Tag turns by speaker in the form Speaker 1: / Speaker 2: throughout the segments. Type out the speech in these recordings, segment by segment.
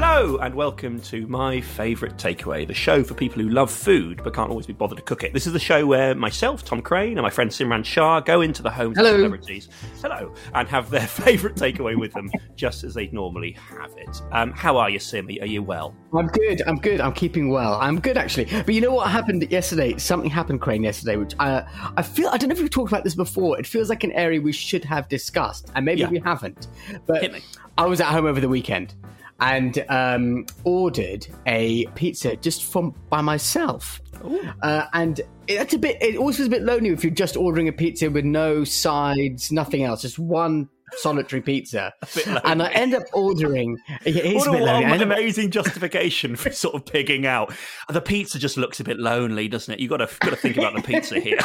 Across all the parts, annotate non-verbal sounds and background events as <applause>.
Speaker 1: Hello, and welcome to my favourite takeaway, the show for people who love food but can't always be bothered to cook it. This is the show where myself, Tom Craine, and my friend Simran Shah go into the homes
Speaker 2: Hello.
Speaker 1: of celebrities, hello, and have their <laughs> favourite takeaway with them, just as they'd normally have it. Um, how are you, Simmy? Are you well?
Speaker 2: I'm good. I'm good. I'm keeping well. I'm good actually. But you know what happened yesterday? Something happened, Crane, yesterday, which I I feel I don't know if we've talked about this before. It feels like an area we should have discussed, and maybe
Speaker 1: Yeah.
Speaker 2: we haven't. But I was at home over the weekend and um, ordered a pizza just from by myself. Uh, and it's a bit. It always feels a bit lonely if you're just ordering a pizza with no sides, nothing else, just one solitary pizza. <laughs> And I end up ordering. It is
Speaker 1: What
Speaker 2: a
Speaker 1: a,
Speaker 2: bit
Speaker 1: what an amazing justification for sort of pigging out. The pizza just looks a bit lonely, doesn't it? You've got to, got to think about the pizza <laughs> here.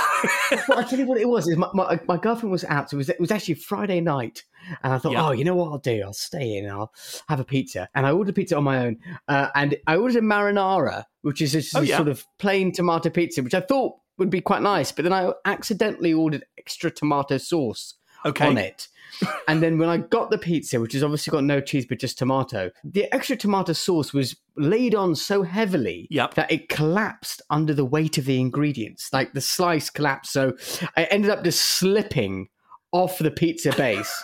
Speaker 2: well, I tell you what it was. Is my, my, my girlfriend was out. So it was it was actually Friday night, and I thought,
Speaker 1: Yeah.
Speaker 2: oh, you know what I'll do? I'll stay in. I'll have a pizza, and I ordered pizza on my own. Uh, and I ordered a marinara, which is just
Speaker 1: Oh,
Speaker 2: a
Speaker 1: yeah.
Speaker 2: sort of plain tomato pizza, which I thought would be quite nice. But then I accidentally ordered extra tomato sauce
Speaker 1: Okay.
Speaker 2: on it. And then when I got the pizza, which has obviously got no cheese but just tomato, the extra tomato sauce was laid on so heavily
Speaker 1: Yep.
Speaker 2: that it collapsed under the weight of the ingredients. Like the slice collapsed. So I ended up just slipping off the pizza base.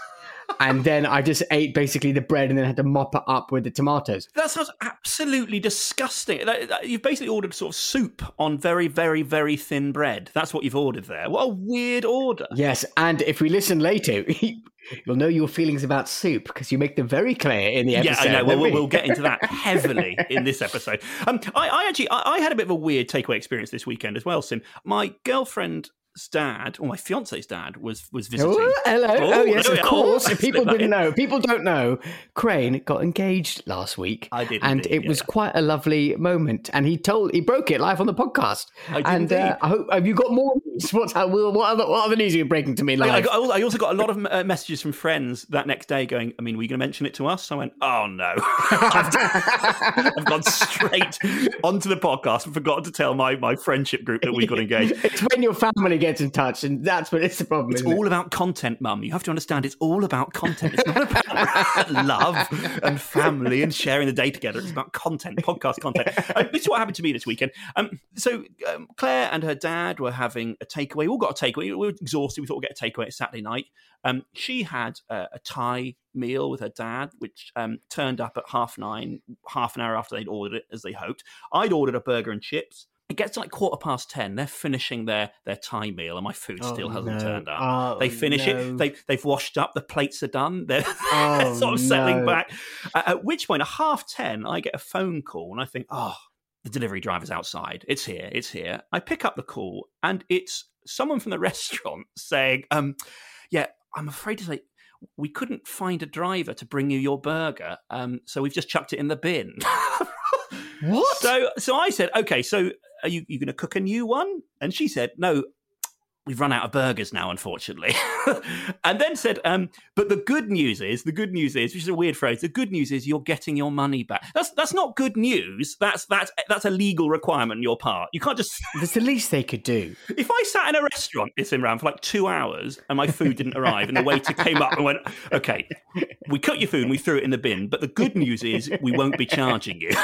Speaker 2: And then I just ate basically the bread and then had to mop it up with the tomatoes.
Speaker 1: That sounds absolutely disgusting. That- that- You've basically ordered sort of soup on very, very, very thin bread. That's what you've ordered there. What a weird order.
Speaker 2: Yes, and if we listen later, <laughs> you'll know your feelings about soup because you make them very clear in the episode. Yeah.
Speaker 1: I know. Well, we'll,
Speaker 2: we? <laughs>
Speaker 1: we'll get into that heavily in this episode. Um, I, I actually, I, I had a bit of a weird takeaway experience this weekend as well. Sim, my girlfriend's dad, or my fiance's dad, was was visiting.
Speaker 2: Oh, hello. Oh,
Speaker 1: Oh,
Speaker 2: yes, of course.
Speaker 1: Oh,
Speaker 2: people <laughs> didn't know, people don't know. Craine got engaged last week.
Speaker 1: I did
Speaker 2: and
Speaker 1: indeed,
Speaker 2: it was quite a lovely moment. And he told, he broke it live on the podcast.
Speaker 1: I did
Speaker 2: and uh. I hope have you got more news? <laughs> What's how, what other what other news are you breaking to me
Speaker 1: I,
Speaker 2: live?
Speaker 1: I, I also got a lot of uh, messages from friends that next day going, I mean, were you going to mention it to us? I went, oh no. <laughs> I've, I've gone straight onto the podcast and forgotten to tell my, my friendship group that we got engaged.
Speaker 2: it's when your family gets in touch, and that's what it's the problem.
Speaker 1: It's
Speaker 2: isn't it?
Speaker 1: all about content, Mum. You have to understand it's all about content. It's not about <laughs> love and family and sharing the day together. It's about content, podcast content. <laughs> Uh, this is what happened to me this weekend. Um, so um, Claire and her dad were having a takeaway. We all got a takeaway. We were exhausted. We thought we'd get a takeaway at Saturday night. Um, she had uh, a Thai meal with her dad, which um, turned up at half nine, half an hour after they'd ordered it, as they hoped. I'd ordered a burger and chips. It gets to like quarter past ten. They're finishing their their Thai meal, and my food still
Speaker 2: Oh,
Speaker 1: hasn't
Speaker 2: no.
Speaker 1: turned up.
Speaker 2: Oh,
Speaker 1: they finish
Speaker 2: no.
Speaker 1: it. They they've washed up. The plates are done. They're, <laughs>
Speaker 2: Oh,
Speaker 1: they're sort of settling back. Uh, at which point, at half ten, I get a phone call, and I think, oh, the delivery driver's outside. It's here. It's here. I pick up the call, and it's someone from the <laughs> restaurant saying, um, yeah, I'm afraid to say. We couldn't find a driver to bring you your burger, um, so we've just chucked it in the bin. <laughs>
Speaker 2: What?
Speaker 1: So, so I said, okay, so are you you going to cook a new one? And she said, no, we've run out of burgers now, unfortunately. <laughs> and then said, um, but the good news is, the good news is, which is a weird phrase, the good news is you're getting your money back. That's that's not good news. That's that's that's a legal requirement on your part. You can't just. <laughs>
Speaker 2: That's the least they could do.
Speaker 1: If I sat in a restaurant, this Imran, for like two hours and my food didn't arrive, and the waiter came up and went, "Okay, we cut your food and we threw it in the bin, but the good news is we won't be charging you." <laughs>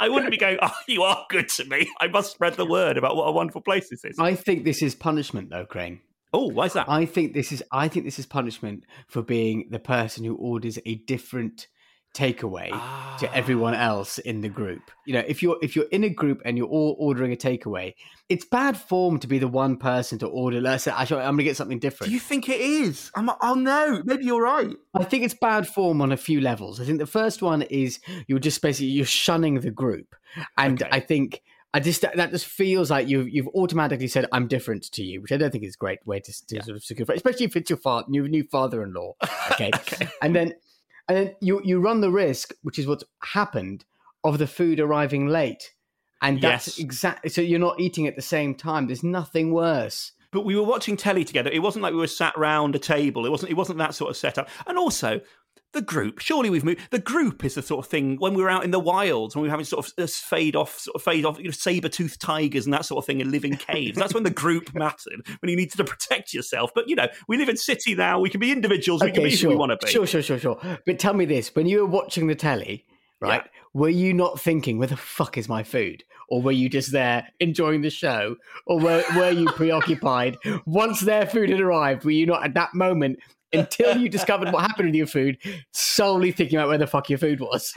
Speaker 1: I wouldn't be going, "Oh, you are good to me. I must spread the word about what a wonderful place this is."
Speaker 2: I think this is punishment, though, Craine.
Speaker 1: Oh, why is that?
Speaker 2: I think this is I think this is punishment for being the person who orders a different takeaway
Speaker 1: Ah.
Speaker 2: to everyone else in the group. You know, if you're if you're in a group and you're all ordering a takeaway, it's bad form to be the one person to order. Let's say, actually, I'm going to get something different.
Speaker 1: Do you think it is? I'm, oh no, maybe you're right.
Speaker 2: I think it's bad form on a few levels. I think the first one is you're just basically you're shunning the group, and
Speaker 1: Okay.
Speaker 2: I think I just that just feels like you've you've automatically said I'm different to you, which I don't think is a great way to, to sort of secure, especially if it's your father, your new father-in-law. <laughs> Okay, and then and then you you run the risk, which is what's happened, of the food arriving late, and that's
Speaker 1: Yes.
Speaker 2: exactly so you're not eating at the same time. There's nothing worse.
Speaker 1: But we were watching telly together. It wasn't like we were sat round a table. It wasn't. It wasn't that sort of setup. And also, the group. Surely we've moved. The group is the sort of thing when we were out in the wilds, when we were having sort of uh, fade off, sort of fade off, you know, saber toothed tigers and that sort of thing, and live in caves. That's when the group <laughs> mattered. When you needed to protect yourself. But you know, we live in city now. We can be individuals. we can be who we want to be.
Speaker 2: Sure, sure, sure, sure. But tell me this: when you were watching the telly, right? Were you not thinking, "Where the fuck is my food?" Or were you just there enjoying the show? Or were were you preoccupied? Once their food had arrived, were you not at that moment until you discovered what happened with your food, solely thinking about where the fuck your food was?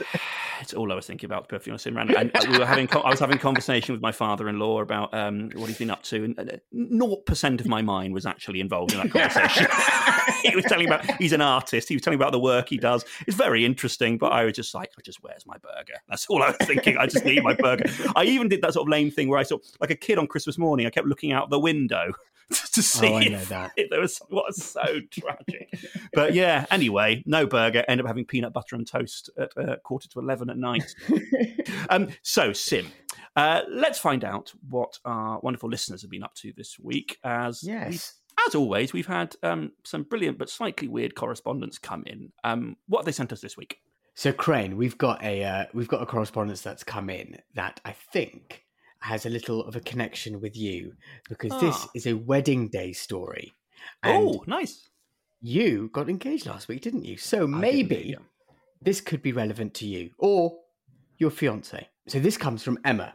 Speaker 1: It's all I was thinking about, to be perfectly honest, Imran. And uh, we were having, I was having conversation with my father-in-law about um, what he's been up to, and naught percent of my mind was actually involved in that conversation. <laughs> he was telling about he's an artist. He was telling me about the work he does. It's very interesting, but I was just like, I just where's my burger? That's all I was thinking. I just need my burger. I even did that sort of lame thing where I saw, like a kid on Christmas morning, I kept looking out the window <laughs> to see
Speaker 2: Oh, I know
Speaker 1: if,
Speaker 2: that.
Speaker 1: if there was what was so <laughs> tragic. <laughs> But yeah, anyway, no burger. End up having peanut butter and toast at uh, quarter to eleven at night. <laughs> um, so, Sim, uh, let's find out what our wonderful listeners have been up to this week. As
Speaker 2: Yes.
Speaker 1: as always, we've had um, some brilliant but slightly weird correspondence come in. Um, what have they sent us this week?
Speaker 2: So Craine, we've got a uh, we've got a correspondence that's come in that I think has a little of a connection with you because this
Speaker 1: Ah.
Speaker 2: is a wedding day story. And
Speaker 1: oh, nice.
Speaker 2: You got engaged last week, didn't you? So maybe this could be relevant to you or your fiance. So this comes from Emma.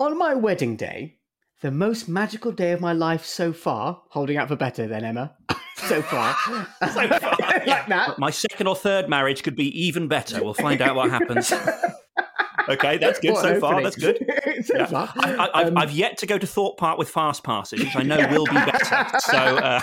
Speaker 2: On my wedding day, the most magical day of my life so far, holding out for better than Emma. <laughs> so far. <laughs>
Speaker 1: So far, <laughs>
Speaker 2: like that.
Speaker 1: My second or third marriage could be even better. We'll find out what happens. okay, that's good
Speaker 2: What
Speaker 1: so
Speaker 2: an
Speaker 1: far. That's good.
Speaker 2: so
Speaker 1: Yeah.
Speaker 2: far.
Speaker 1: I, I, I've,
Speaker 2: Um,
Speaker 1: I've yet to go to Thorpe Park with fast passes, which I know will be better. So, uh,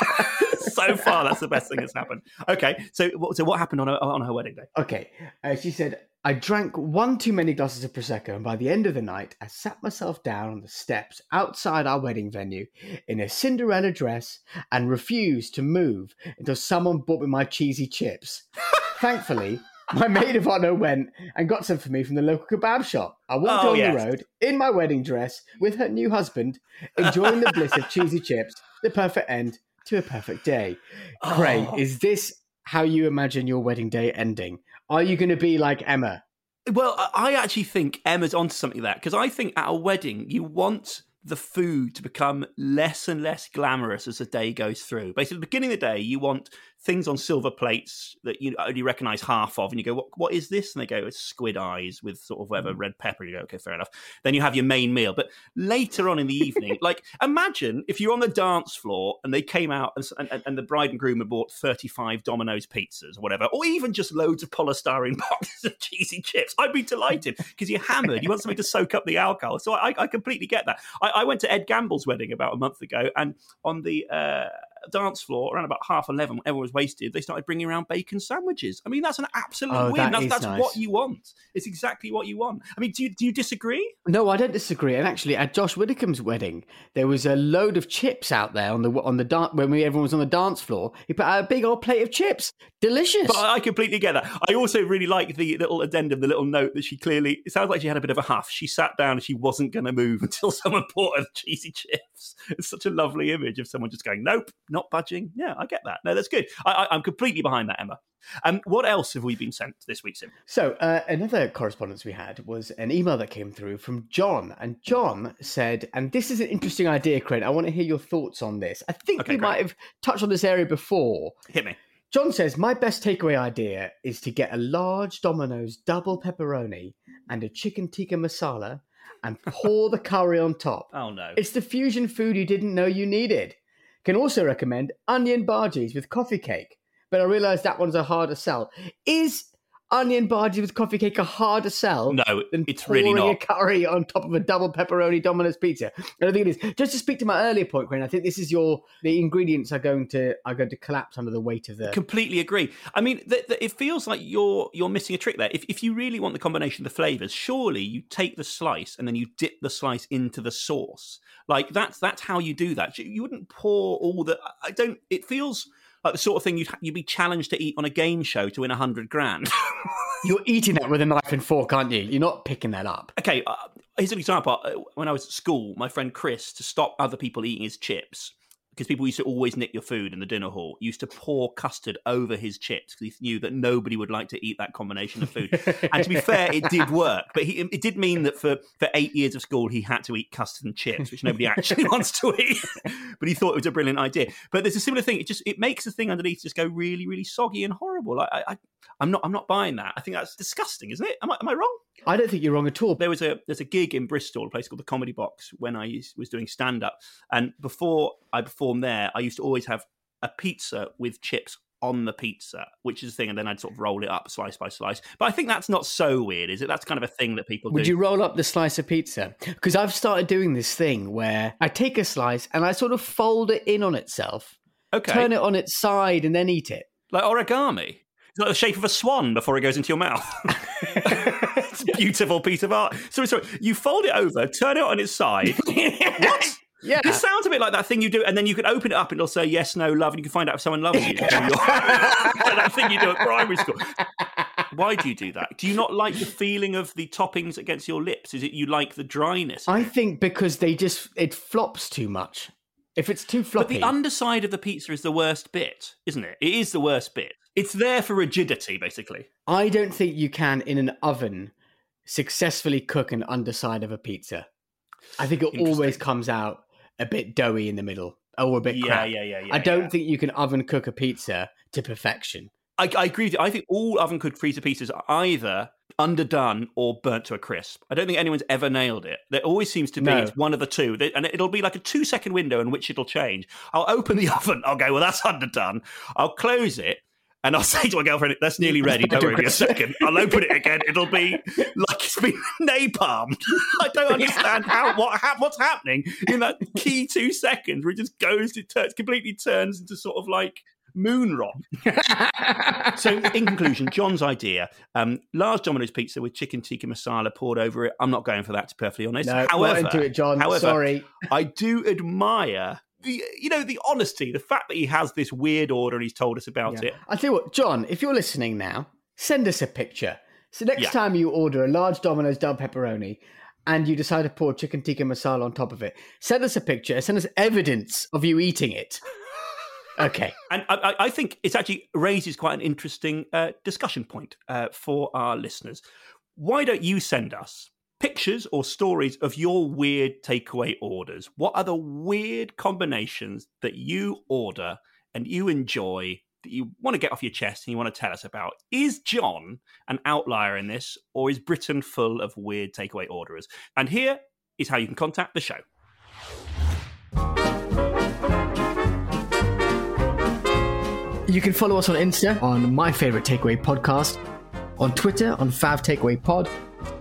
Speaker 1: so far, that's the best thing that's happened. Okay, so what- so what happened on her, on her wedding day?
Speaker 2: Okay. Uh, she said, I drank one too many glasses of Prosecco, and by the end of the night, I sat myself down on the steps outside our wedding venue in a Cinderella dress and refused to move until someone bought me my cheesy chips. <laughs> Thankfully, my maid of honor went and got some for me from the local kebab shop. I walked
Speaker 1: Oh,
Speaker 2: on
Speaker 1: yes.
Speaker 2: the road in my wedding dress with her new husband, enjoying the bliss of cheesy chips, the perfect end to a perfect day. Craig,
Speaker 1: Oh.
Speaker 2: is this how you imagine your wedding day ending? Are you going to be like Emma?
Speaker 1: Well, I I actually think Emma's onto something there because I think at a wedding you want the food to become less and less glamorous as the day goes through. Basically, at the beginning of the day, you want things on silver plates that you only recognise half of, and you go, "What? What is this?" And they go, "It's squid eyes with sort of whatever red pepper." You go, "Okay, fair enough." Then you have your main meal, but later on in the evening, <laughs> like imagine if you're on the dance floor and they came out and, and, and the bride and groom had bought 35 Domino's pizzas or whatever, or even just loads of polystyrene <laughs> boxes of cheesy chips. I'd be delighted because you're hammered. You want something to soak up the alcohol. So I, I completely get that. I, I went to Ed Gamble's wedding about a month ago, and on the uh, dance floor around about half 11, when everyone was wasted, they started bringing around bacon sandwiches. I mean, that's an absolute
Speaker 2: Oh,
Speaker 1: win.
Speaker 2: that
Speaker 1: That's, that's
Speaker 2: nice.
Speaker 1: what you want. It's exactly what you want. I mean, do you, do you disagree?
Speaker 2: No, I don't disagree. And actually, at Josh Widdicombe's wedding, there was a load of chips out there on the on the dance when we, everyone was on the dance floor. He put out a big old plate of chips, delicious.
Speaker 1: But I completely get that. I also really like the little addendum, the little note that she clearly. It sounds like she had a bit of a huff. She sat down and she wasn't going to move <laughs> until someone bought her the cheesy chips. Laughs. It's such a lovely image of someone just going, "Nope, not budging." Yeah, I get that. No, that's good. I, I, am completely behind that, Emma. Um, what else have we been sent this week, Sim?
Speaker 2: So uh, another correspondence we had was an email that came through from John, and John said, and this is an interesting idea, Craig. I want to hear your thoughts on this. I think
Speaker 1: Okay,
Speaker 2: we
Speaker 1: great.
Speaker 2: might have touched on this area before.
Speaker 1: Hit me.
Speaker 2: John says, My best takeaway idea is to get a large Domino's double pepperoni and a chicken tikka masala and pour the curry on top. <laughs>
Speaker 1: Oh no.
Speaker 2: It's the fusion food you didn't know you needed. Can also recommend onion bhajis with coffee cake, but I realise that one's a harder sell. Is onion bhajis with coffee cake a harder sell
Speaker 1: No,
Speaker 2: than
Speaker 1: it's really
Speaker 2: a
Speaker 1: not.
Speaker 2: curry on top of a double pepperoni Domino's pizza? I don't think it is. Just to speak to my earlier point, Graham, I think this is your the ingredients are going to are going to collapse under the weight of the
Speaker 1: Completely agree. I mean, th- th- it feels like you're you're missing a trick there. If if you really want the combination of the flavors, surely you take the slice and then you dip the slice into the sauce. Like that's that's how you do that. You- You wouldn't pour all the. I don't. It feels like the sort of thing you'd you'd be challenged to eat on a game show to win a hundred grand. <laughs>
Speaker 2: You're eating that with a knife and fork, aren't you? You're not picking that up.
Speaker 1: okay, uh, here's an example. Uh, When I was at school, my friend Chris, to stop other people eating his chips, because people used to always nick your food in the dinner hall, used to pour custard over his chips because he knew that nobody would like to eat that combination of food. and to be fair, it did <laughs> work, but he, it did mean that for, for eight years of school, he had to eat custard and chips, which nobody actually <laughs> wants to eat. <laughs> but he thought it was a brilliant idea. But there's a similar thing. It just it makes the thing underneath just go really, really soggy and horrible. I, I, I'm not I'm not buying that. I think that's disgusting, isn't it? Am I, am I wrong?
Speaker 2: I don't think you're wrong at all.
Speaker 1: there was a there's a gig in Bristol, a place called the Comedy Box, when I was doing stand up, and before I there, I used to always have a pizza with chips on the pizza, which is the thing, and then I'd sort of roll it up slice by slice. But I think that's not so weird, is it? That's kind of a thing that people
Speaker 2: Would
Speaker 1: do.
Speaker 2: you roll up the slice of pizza? Because I've started doing this thing where I take a slice and I sort of fold it in on itself,
Speaker 1: okay,
Speaker 2: turn it on its side, and then eat it.
Speaker 1: like origami. It's like the shape of a swan before it goes into your mouth. <laughs> <laughs> it's a beautiful piece of art. Sorry, sorry. You fold it over, turn it on its side. <laughs> what?
Speaker 2: Yeah.
Speaker 1: This sounds a bit like that thing you do, and then you can open it up and it'll say yes, no, love, and you can find out if someone loves you. <laughs> <laughs> That thing you do at primary school. Why do you do that? Do you not like the feeling of the toppings against your lips? Is it you like the dryness?
Speaker 2: I think because they just it flops too much. If it's too
Speaker 1: but
Speaker 2: floppy,
Speaker 1: the underside of the pizza is the worst bit, isn't it? It is the worst bit. It's there for rigidity, basically.
Speaker 2: I don't think you can in an oven successfully cook an underside of a pizza. I think it always comes out a bit doughy in the middle or a bit
Speaker 1: Yeah,
Speaker 2: crap.
Speaker 1: yeah, yeah, yeah.
Speaker 2: I don't
Speaker 1: yeah.
Speaker 2: think you can oven cook a pizza to perfection.
Speaker 1: I, I agree with you. I think all oven cooked pizza pieces are either underdone or burnt to a crisp. I don't think anyone's ever nailed it. There always seems to be
Speaker 2: No.
Speaker 1: it's one of the two, and it'll be like a two second window in which it'll change. I'll open the <laughs> oven. I'll go, well, that's underdone. I'll close it. And I'll <laughs> say to my girlfriend, "That's nearly ready. Don't worry, a second. I'll open it again. It'll be like it's been <laughs> napalmed. <laughs> I don't understand how what hap what's happening in that key two seconds where it just goes, it turns completely turns into sort of like moon rock. So, in conclusion, John's idea: um, large Domino's pizza with chicken tikka masala poured over it. I'm not going for that, to be perfectly honest.
Speaker 2: No,
Speaker 1: however,
Speaker 2: into it, John.
Speaker 1: however,
Speaker 2: Sorry.
Speaker 1: I do admire the, you know, the honesty, the fact that he has this weird order and he's told us about
Speaker 2: Yeah.
Speaker 1: it.
Speaker 2: I'll tell you what, John, if you're listening now, send us a picture. So next
Speaker 1: Yeah.
Speaker 2: time you order a large Domino's double pepperoni and you decide to pour chicken tikka masala on top of it, send us a picture. Send us evidence of you eating it. <laughs> Okay.
Speaker 1: And I, I- I think it actually raises quite an interesting uh, discussion point uh, for our listeners. Why don't you send us pictures or stories of your weird takeaway orders? What are the weird combinations that you order and you enjoy that you want to get off your chest and you want to tell us about? Is John an outlier in this, or is Britain full of weird takeaway orderers? And here is how you can contact the show.
Speaker 2: You can follow us on Insta on My Favorite Takeaway Podcast, on Twitter on Fav Takeaway Pod,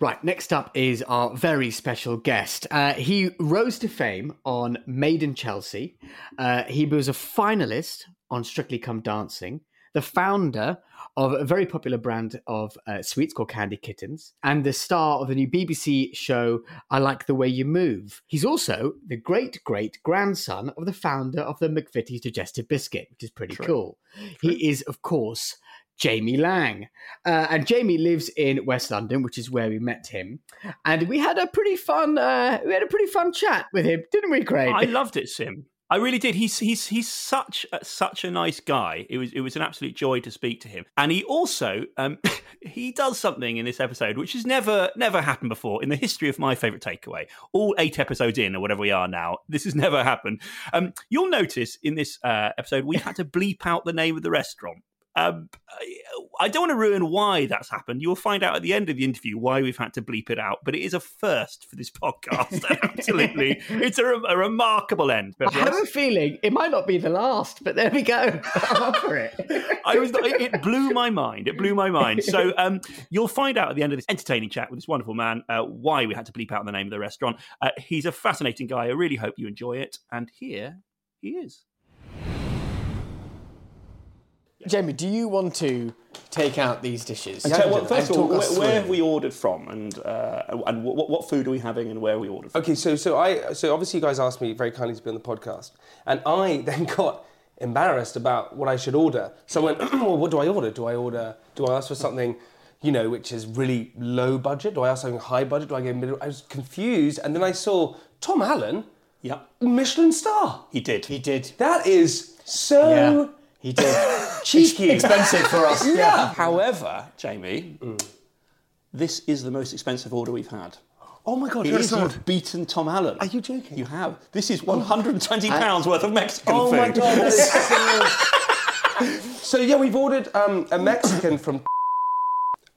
Speaker 2: Right, next up is our very special guest. Uh, he rose to fame on Made in Chelsea. Uh, he was a finalist on Strictly Come Dancing, the founder of a very popular brand of uh, sweets called Candy Kittens, and the star of the new BBC show I Like the Way You Move. He's also the great great grandson of the founder of the McVitie's Digestive Biscuit, which is pretty True. cool. True. He is, of course, Jamie Laing. Uh, and Jamie lives in West London, which is where we met him. And we had a pretty fun uh, we had a pretty fun chat with him, didn't we, Craig?
Speaker 1: I loved it, Sim. I really did. He's he's he's such a, such a nice guy. It was it was an absolute joy to speak to him. And he also um, <laughs> he does something in this episode which has never never happened before in the history of my favorite takeaway. All eight episodes in, or whatever we are now, this has never happened. Um, you'll notice in this uh, episode we had to bleep out the name of the restaurant um, I don't want to ruin why that's happened. You'll find out at the end of the interview why we've had to bleep it out, but it is a first for this podcast. Absolutely. <laughs> It's a, a, remarkable end.
Speaker 2: I have a feeling it might not be the last, but there we go. <laughs> I'm up for it.
Speaker 1: I was, it blew my mind. It blew my mind. So um, you'll find out at the end of this entertaining chat with this wonderful man uh, why we had to bleep out the name of the restaurant. Uh, he's a fascinating guy. I really hope you enjoy it. And here he is.
Speaker 2: Jamie, do you want to take out these dishes?
Speaker 1: well, first of all, where, where, have we ordered from, and uh, and what, what, food are we having, and where are we ordered from?
Speaker 3: Okay, so so I so obviously you guys asked me very kindly to be on the podcast, and I <laughs> then got embarrassed about what I should order. So I went, <clears throat> well, what do I order? Do I order? Do I ask for something? You know, which is really low budget? Do I ask something high budget? Do I go middle? I was confused, and then I saw Tom Allen,
Speaker 1: yeah,
Speaker 3: Michelin star.
Speaker 1: He did.
Speaker 2: He did.
Speaker 3: That is so. Yeah
Speaker 2: he did. <laughs> Cheeky.
Speaker 3: Expensive for us.
Speaker 1: yeah. yeah. However, Jamie, mm. this is the most expensive order we've had.
Speaker 3: Oh my God,
Speaker 1: it You've beaten Tom Allen.
Speaker 3: Are you joking?
Speaker 1: You have. This is 120 pounds worth of Mexican
Speaker 3: oh
Speaker 1: food.
Speaker 3: Oh my God, so... <laughs> so... yeah, we've ordered um, a Mexican from.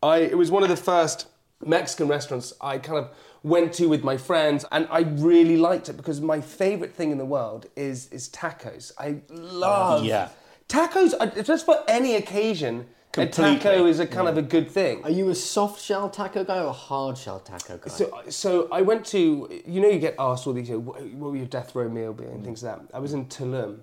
Speaker 3: I. It was one of the first Mexican restaurants I kind of went to with my friends, and I really liked it because my favourite thing in the world is is tacos. I love.
Speaker 1: yeah
Speaker 3: Tacos, are, just for any occasion, Completely. a taco is a kind yeah. of a good thing.
Speaker 2: Are you a soft shell taco guy or a hard shell taco guy?
Speaker 3: So, so I went to, you know, you get asked all these, you know, what will your death row meal be and things like that. I was in Tulum.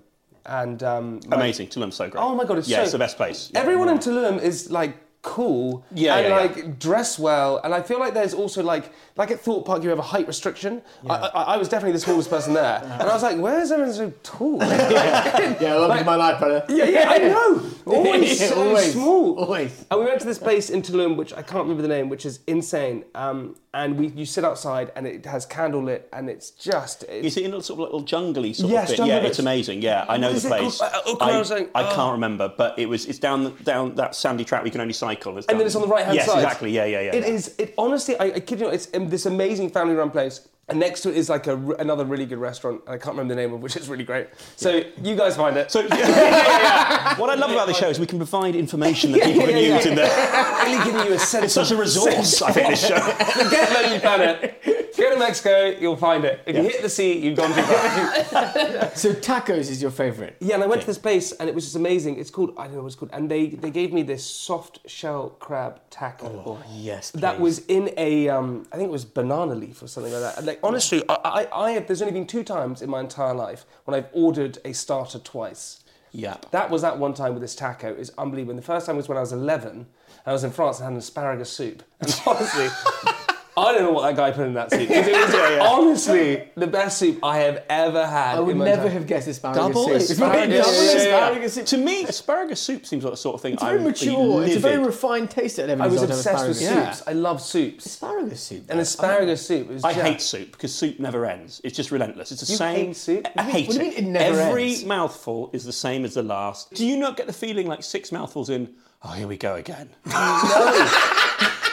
Speaker 3: And um,
Speaker 1: amazing, Tulum's so great.
Speaker 3: Oh my god, it's
Speaker 1: yeah,
Speaker 3: so,
Speaker 1: it's the best place.
Speaker 3: Everyone yeah. in Tulum is like cool
Speaker 1: yeah,
Speaker 3: and
Speaker 1: yeah,
Speaker 3: like
Speaker 1: yeah.
Speaker 3: dress well. And i feel like there's also like like at Thorpe Park you have a height restriction. Yeah. I, I, I, was definitely the smallest person there. <laughs> And i was like where's everyone so tall? <laughs>
Speaker 2: Yeah, yeah welcome like, my life brother.
Speaker 3: Yeah yeah i know. <laughs> Always so
Speaker 2: always,
Speaker 3: small.
Speaker 2: Always.
Speaker 3: And we went to this place in tulum which i can't remember the name which is insane. Um, and we you sit outside and it has candlelit and it's just it's,
Speaker 1: is it in a sort of little jungly sort
Speaker 3: yes,
Speaker 1: of bit? Yeah, it's amazing. Yeah, I know the place.
Speaker 3: Uh, oh, I,
Speaker 1: I, can't remember, but it was it's down down that sandy track we can only cycle.
Speaker 3: and then it's on the right hand
Speaker 1: yes,
Speaker 3: side.
Speaker 1: Yes, exactly. Yeah, yeah, yeah.
Speaker 3: It
Speaker 1: yeah.
Speaker 3: is. It honestly, I, I kid you not, it's um, this amazing family run place. And next to it is like a, another really good restaurant. I can't remember the name of which is really great. So yeah. you guys find it.
Speaker 1: So <laughs> yeah, yeah, what I love about the show is we can provide information that people can use in there.
Speaker 3: Really giving you a sense.
Speaker 1: It's such a resource. I think this show. <laughs>
Speaker 3: Forget Lonely Planet. Go to Mexico, you'll find it. If you hit the sea, you've gone too far. <laughs>
Speaker 2: so tacos is your favourite?
Speaker 3: Yeah, and I went to this place and it was just amazing. It's called I don't know what it's called, and they they gave me this soft shell crab taco.
Speaker 2: Oh yes,
Speaker 3: please. that was in a um, I think it was banana leaf or something like that. And like honestly, I, I, I have, there's only been two times in my entire life when I've ordered a starter twice.
Speaker 1: Yeah.
Speaker 3: That was that one time with this taco. It's unbelievable. And the first time was when I was 11. I was in France and had an asparagus soup. And honestly, <laughs> I don't know what that guy put in that soup. It was <laughs> honestly the best soup I have ever had.
Speaker 2: I would
Speaker 3: in my
Speaker 2: never
Speaker 3: time.
Speaker 2: have guessed asparagus
Speaker 1: Double
Speaker 2: soup. It's
Speaker 1: asparagus
Speaker 2: double
Speaker 1: soup.
Speaker 2: asparagus soup.
Speaker 1: To me, <laughs> asparagus soup seems like the sort of thing
Speaker 2: It's
Speaker 1: I
Speaker 2: very
Speaker 1: would be
Speaker 2: mature. It's a very refined taste that never
Speaker 3: I was obsessed with
Speaker 2: asparagus.
Speaker 3: soups. I love soups.
Speaker 2: Asparagus soup.
Speaker 3: And asparagus soup was
Speaker 1: I
Speaker 3: just-
Speaker 1: hate soup because soup never ends. It's just relentless. It's the
Speaker 3: You
Speaker 1: same.
Speaker 3: hate soup?
Speaker 1: I hate
Speaker 2: What do you mean it never
Speaker 1: Every
Speaker 2: ends?
Speaker 1: mouthful is the same as the last. Do you not get the feeling like six mouthfuls in? Oh, here we go again. <laughs>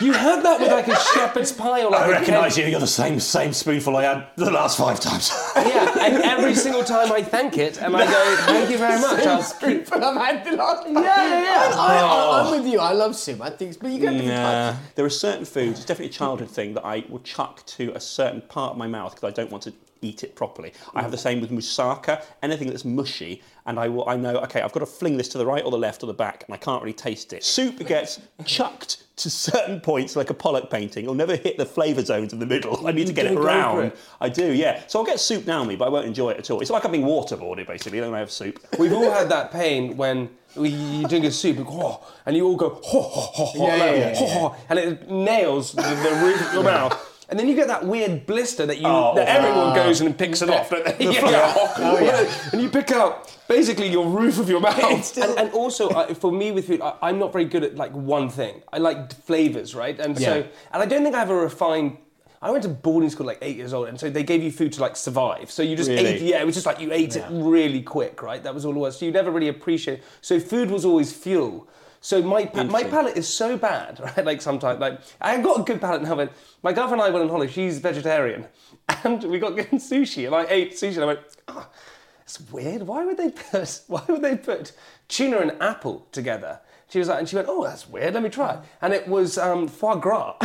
Speaker 3: You had that with like a <laughs> shepherd's pie or like
Speaker 1: I
Speaker 3: a
Speaker 1: recognise you. You're the same same spoonful I had the last five times.
Speaker 3: Yeah, and every single time I thank it and I go, thank you very much. I'll keep-
Speaker 2: But I've had the last.
Speaker 3: Yeah, yeah, yeah.
Speaker 2: I, I, I'm oh. with you. I love soup. I think, but you get different
Speaker 1: Nah.
Speaker 2: types.
Speaker 1: There are certain foods, it's definitely a childhood thing, that I will chuck to a certain part of my mouth because I don't want to eat it properly. I have mm. the same with moussaka, anything that's mushy, and I will I know, okay, I've got to fling this to the right or the left or the back, and I can't really taste it. Soup gets <laughs> chucked to certain points like a Pollock painting. It'll never hit the flavour zones in the middle. I need to mm, get it
Speaker 3: don't go for
Speaker 1: around.
Speaker 3: it.
Speaker 1: I do, yeah. So I'll get soup down me, but I won't enjoy it at all. It's like I'm being waterboarded basically when I have soup.
Speaker 3: We've all had that pain when you're doing a soup and, oh, and you all go, ho, ho, ho, ho,
Speaker 2: Yeah, yeah, yeah,
Speaker 3: ho, ho, and it nails the, the roof of your mouth. And then you get that weird blister that you
Speaker 1: Oh,
Speaker 3: that
Speaker 1: oh.
Speaker 3: everyone goes and picks it off. don't <laughs> they? Yeah.
Speaker 2: Oh, <laughs> yeah. <laughs>
Speaker 3: And you pick out basically your roof of your mouth. and, and also, uh, for me with food, I, I'm not very good at like one thing. I like flavors, right? And so, and I don't think I have a refined. I went to boarding school like eight years old, and so they gave you food to like survive. So you just
Speaker 1: Really?
Speaker 3: ate, yeah, it was just like you ate it really quick, right? That was all it was. So you never really appreciate. So food was always fuel. So my my palate is so bad, <laughs> right? Like sometimes, like I've got a good palate now, but my girlfriend and I went on holiday. She's vegetarian, <laughs> and we got given sushi, and I ate sushi, and I went, oh, it's weird. Why would they put <laughs> Why would they put tuna and apple together? She was like, and she went, oh, that's weird. Let me try. It. And it was um, foie gras.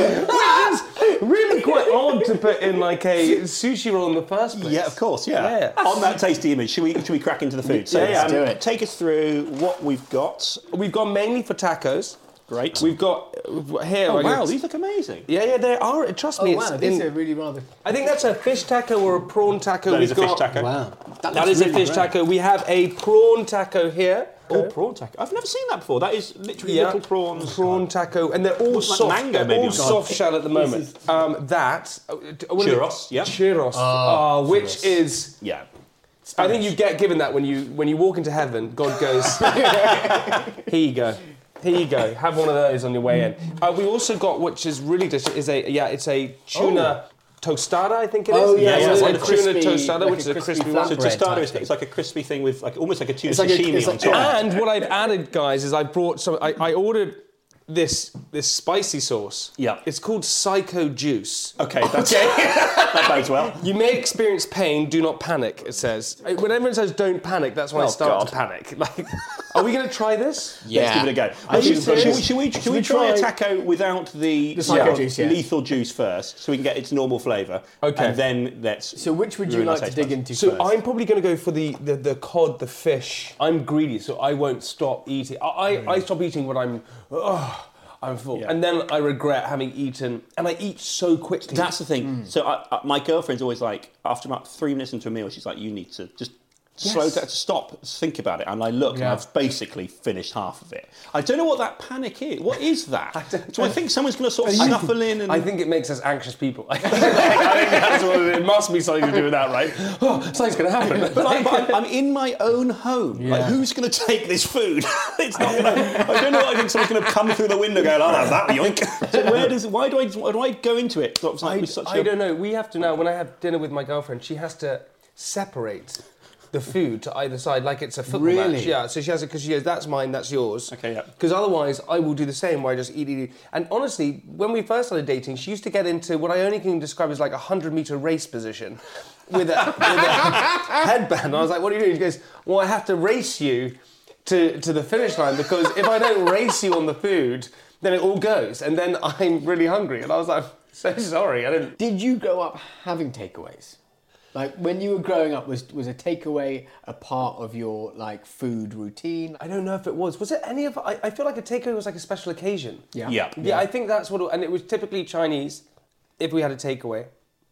Speaker 3: Which is really quite odd to put in like a sushi roll in the first place.
Speaker 1: Yeah, of course, yeah.
Speaker 3: Yeah.
Speaker 1: On that tasty image, should we, should we crack into the food? So,
Speaker 3: Yeah, yeah.
Speaker 1: um,
Speaker 3: Let's
Speaker 2: do it.
Speaker 1: Take us through what we've got.
Speaker 3: We've gone mainly for tacos.
Speaker 1: Great.
Speaker 3: We've got here.
Speaker 1: oh, wow,
Speaker 3: guess-
Speaker 1: these look amazing.
Speaker 3: Yeah, yeah, they are. Trust
Speaker 2: Oh
Speaker 3: me.
Speaker 2: wow, these
Speaker 3: in-
Speaker 2: are really rather.
Speaker 3: I think that's a fish taco or a prawn taco.
Speaker 1: That
Speaker 3: We've
Speaker 1: is a fish taco.
Speaker 2: Wow,
Speaker 3: That
Speaker 2: looks
Speaker 3: is a fish
Speaker 2: great.
Speaker 3: taco. We have a prawn taco here.
Speaker 1: Oh, prawn taco. I've never seen that before. That is literally
Speaker 3: Yeah,
Speaker 1: little prawns.
Speaker 3: Prawn taco, and they're all
Speaker 1: Looks like
Speaker 3: soft.
Speaker 1: mango,
Speaker 3: they're
Speaker 1: maybe.
Speaker 3: all
Speaker 1: God.
Speaker 3: soft shell at the moment. Um, that uh, what is it?
Speaker 1: Churros, yeah.
Speaker 3: Churros, uh, which
Speaker 2: churros.
Speaker 3: is.
Speaker 1: Yeah.
Speaker 3: I think you get given that when you when you walk into heaven. God goes, <laughs> here you go, here you go. Have one of those on your way in. Uh, we also got, which is really delicious, is a yeah, it's a tuna tostada. I think it oh, is.
Speaker 2: Oh, yeah,
Speaker 1: yeah,
Speaker 3: it's
Speaker 1: like
Speaker 3: a
Speaker 1: a
Speaker 3: tuna
Speaker 2: crispy-
Speaker 3: tostada,
Speaker 2: like
Speaker 3: which
Speaker 2: a
Speaker 3: is a
Speaker 2: crispy
Speaker 3: crispy one.
Speaker 1: So tostada is it's like a crispy thing with like almost like a tuna
Speaker 2: It's like a-
Speaker 1: sashimi
Speaker 2: it's
Speaker 1: on
Speaker 2: like-
Speaker 1: top.
Speaker 3: And what I've added, guys, is I brought some. I, I ordered this this spicy sauce.
Speaker 1: Yeah.
Speaker 3: It's called Psycho Juice.
Speaker 1: Okay, that's <laughs> that bodes well.
Speaker 3: You may experience pain, do not panic, it says. When everyone says don't panic, that's when I
Speaker 1: Oh,
Speaker 3: start
Speaker 1: God.
Speaker 3: to panic. <laughs> Like, are we going to try this?
Speaker 1: Let's give it a go.
Speaker 2: Are
Speaker 1: Should-
Speaker 2: you
Speaker 1: should,
Speaker 2: serious?
Speaker 1: we, should we, should
Speaker 2: Should
Speaker 1: we
Speaker 2: we
Speaker 1: try a taco without the,
Speaker 2: The psycho
Speaker 1: yeah,
Speaker 2: juice, yeah.
Speaker 1: lethal juice first, so we can get its normal flavour?
Speaker 3: Okay.
Speaker 1: And then let's.
Speaker 2: So which would you like to dig
Speaker 1: buds.
Speaker 2: into
Speaker 3: So
Speaker 2: first?
Speaker 3: I'm probably going to go for the, the, the cod, the fish. I'm greedy, so I won't stop eating. I, I, hmm. I stop eating when I'm, oh, I'm full.
Speaker 1: Yeah.
Speaker 3: And then I regret having eaten, and I eat so quickly.
Speaker 1: That's the thing. Hmm. So I, I, my girlfriend's always like, after about three minutes into a meal, she's like, "You need to just slow down, stop, think about it." And I look, and I've basically finished half of it. I don't know what that panic is. What is <laughs> that? Do I think someone's going to sort of snuffle in and?
Speaker 3: I think it makes us anxious people. <laughs> I think that's what it, it must be something to do with that, right? <laughs> Oh, something's going to happen.
Speaker 1: But I'm, I'm, I'm in my own home. Like, who's going to take this food? it's not. Gonna, I don't know. What I think someone's going to come through the window, going, "I'll have that." Yoink. So where does? Why do I? Why do I go into it? Like
Speaker 3: I, I
Speaker 1: a-
Speaker 3: don't know. We have to now. When I have dinner with my girlfriend, she has to separate the food to either side, like it's a football
Speaker 2: Really?
Speaker 3: match. Yeah. So she has it because she goes, "That's mine. That's yours."
Speaker 1: Okay, yeah.
Speaker 3: Because otherwise, I will do the same, where I just eat, eat, eat. And honestly, when we first started dating, she used to get into what I only can describe as like a hundred meter race position. With a, with a <laughs> headband, and I was like, "What are you doing?" She goes, "Well, I have to race you to, to the finish line because if I don't race you on the food, then it all goes, and then I'm really hungry." And I was like, "So sorry, I didn't."
Speaker 2: Did you grow up having takeaways? Like when you were growing up, was was a takeaway a part of your like food routine?
Speaker 3: I don't know if it was. Was it any of? I, I feel like a takeaway was like a special occasion.
Speaker 2: Yeah.
Speaker 1: Yeah.
Speaker 3: Yeah, I think that's what. it- And it was typically Chinese, if we had a takeaway.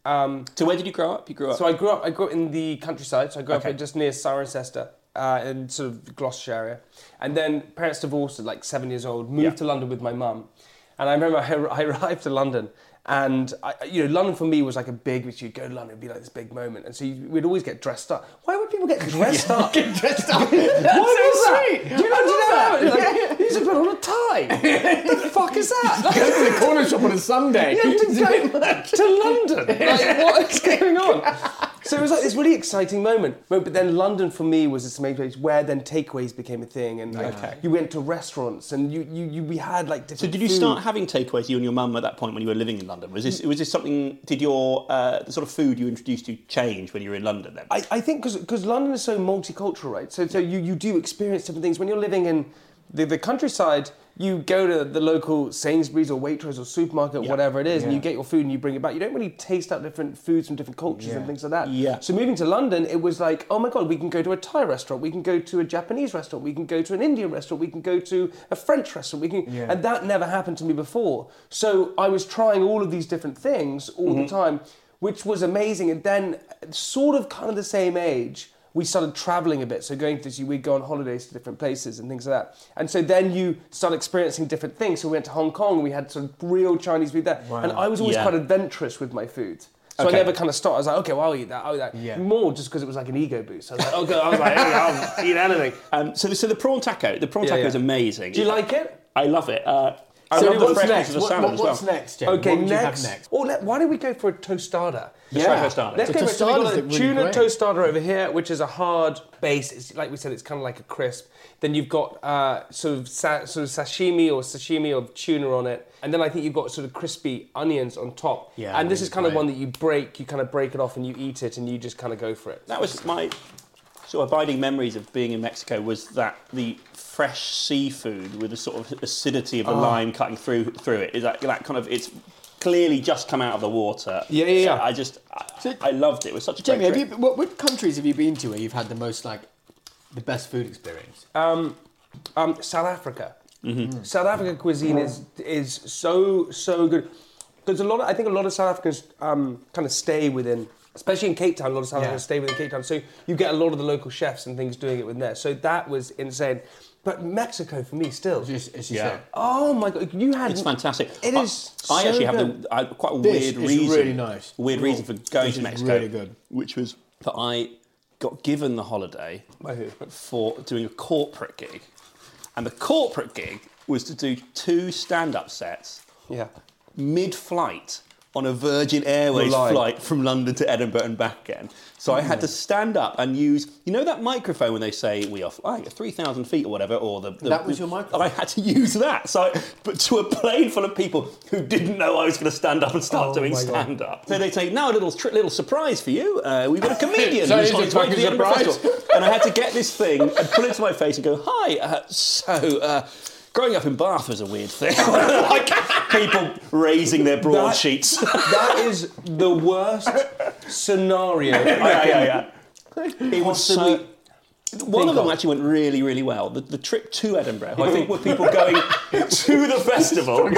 Speaker 3: Um,
Speaker 1: So where did you grow up? You grew up.
Speaker 3: so I grew up. I grew up in the countryside. So I grew
Speaker 1: Okay.
Speaker 3: up just near Cirencester, uh, in sort of Gloucestershire area, and then parents divorced at like seven years old. Moved
Speaker 1: Yeah.
Speaker 3: to London with my mum, and I remember I, <laughs> I arrived to London. And I, you know, London for me was like a big. Which you'd go to London, it'd be like this big moment, and so you, we'd always get dressed up. Why would people get <laughs> dressed up?
Speaker 2: Get dressed up. <laughs>
Speaker 3: Why is that?
Speaker 2: sweet.
Speaker 3: Do you know, do you know
Speaker 2: love
Speaker 3: how-
Speaker 2: that.
Speaker 3: like, You just put on a tie. <laughs> the fuck is that?
Speaker 2: Go to the corner shop on a Sunday.
Speaker 3: You have to go to London. Like, what is going on? So it was like this really exciting moment. But but then London for me was this amazing place where then takeaways became a thing, and like,
Speaker 1: Okay.
Speaker 3: you went to restaurants, and you, you, you we had like different.
Speaker 1: So did you
Speaker 3: food.
Speaker 1: start having takeaways, you and your mum, at that point when you were living in London? Was this was this something? Did your uh, the sort of food you introduced to change when you were in London? Then
Speaker 3: I, I think because London is so multicultural, right? So, so you, you do experience different things. When you're living in the, the countryside, you go to the local Sainsbury's or Waitrose or supermarket, whatever it is, and you get your food and you bring it back. You don't really taste out different foods from different cultures and things like that.
Speaker 1: Yeah.
Speaker 3: So moving to London, it was like, oh my God, we can go to a Thai restaurant, we can go to a Japanese restaurant, we can go to an Indian restaurant, we can go to a French restaurant, we can, and that never happened to me before. So I was trying all of these different things all the mm-hmm. time, which was amazing. And then, sort of, kind of the same age, we started traveling a bit. So going to we'd go on holidays to different places and things like that. And so then you start experiencing different things. So we went to Hong Kong. We had sort of real Chinese food there, and I was always
Speaker 1: Yeah.
Speaker 3: quite adventurous with my food. So
Speaker 1: Okay.
Speaker 3: I never kind of stopped. I was like, okay, well, I'll eat that. I'll eat that.
Speaker 2: Yeah.
Speaker 3: More just because it was like an ego boost. I was like, okay, I was like, hey, I'll <laughs> eat anything.
Speaker 1: um, so the, so the prawn taco, the prawn
Speaker 3: Yeah,
Speaker 1: taco is amazing.
Speaker 3: Do you like it?
Speaker 1: I love it. Uh, I
Speaker 2: So
Speaker 1: love the freshness
Speaker 2: next?
Speaker 1: of the
Speaker 2: What-
Speaker 1: salad
Speaker 2: what-
Speaker 1: as well.
Speaker 2: what's next?
Speaker 3: Okay,
Speaker 2: what
Speaker 3: next.
Speaker 2: next?
Speaker 3: Or let, why don't we go for a tostada?
Speaker 1: Let's try tostada.
Speaker 3: Let's
Speaker 2: The
Speaker 3: go for so we've got a
Speaker 2: really
Speaker 3: tuna
Speaker 2: great.
Speaker 3: tostada over here, which is a hard base. It's, like we said, it's kind of like a crisp. Then you've got uh, sort of sa- sort of sashimi or sashimi of tuna on it, and then I think you've got sort of crispy onions on top.
Speaker 2: Yeah,
Speaker 3: and this is
Speaker 2: really
Speaker 3: kind of one that you break. You kind of break it off and you eat it, and you just kind of go for it.
Speaker 1: That was my sort of abiding memories of being in Mexico was that the fresh seafood with the sort of acidity of the
Speaker 3: Oh.
Speaker 1: lime cutting through through it is that, that kind of it's clearly just come out of the water.
Speaker 3: Yeah, yeah,
Speaker 1: So
Speaker 3: yeah.
Speaker 1: I just I, I loved it. It was such a
Speaker 2: Jamie,
Speaker 1: great
Speaker 2: have you, what, what countries have you been to where you've had the most like the best food experience?
Speaker 3: Um, um, South Africa.
Speaker 1: Mm-hmm.
Speaker 3: South African cuisine is is so so good. There's a lot. Of, I think a lot of South Africans um, kind of stay within, especially in Cape Town. A lot of South
Speaker 2: Yeah.
Speaker 3: Africans stay within Cape Town, so you get a lot of the local chefs and things doing it within there. So that was insane. But Mexico for me still.
Speaker 2: It's just, it's
Speaker 1: Yeah.
Speaker 2: like-
Speaker 3: Oh my god, you had
Speaker 1: It's fantastic.
Speaker 3: It
Speaker 1: I-
Speaker 3: is
Speaker 1: I,
Speaker 3: so
Speaker 1: actually have
Speaker 3: good.
Speaker 1: the, I, quite a
Speaker 2: This
Speaker 1: weird
Speaker 2: is
Speaker 1: reason.
Speaker 2: really nice.
Speaker 1: Weird reason for going
Speaker 2: This
Speaker 1: to
Speaker 2: is
Speaker 1: Mexico.
Speaker 2: really good.
Speaker 1: Which was that I got given the holiday
Speaker 3: By who?
Speaker 1: for doing a corporate gig, and the corporate gig was to do two stand-up sets
Speaker 3: Yeah.
Speaker 1: mid-flight on a Virgin Airways flight from London to Edinburgh and back again. So I had to stand up and use, you know, that microphone when they say we are flying at three thousand feet or whatever, or the, the
Speaker 2: That was your microphone?
Speaker 1: I had to use that. So, I- but to a plane full of people who didn't know I was going to stand up and start
Speaker 3: Oh
Speaker 1: doing
Speaker 3: my God.
Speaker 1: stand up. So they say, now a little tri- little surprise for you. Uh, we've got a comedian <laughs>
Speaker 2: So
Speaker 1: who's
Speaker 2: it's
Speaker 1: on his way to the Edinburgh? Festival. And I had to get this thing and pull it to my face and go, hi. Uh, so. Uh, Growing up in Bath was a weird thing. <laughs> like people raising their broadsheets. <laughs>
Speaker 3: That is the worst scenario.
Speaker 1: Yeah, yeah, yeah. It was so. One of them actually went really, really well. The, the trip to Edinburgh, I think, were people <laughs> going to the festival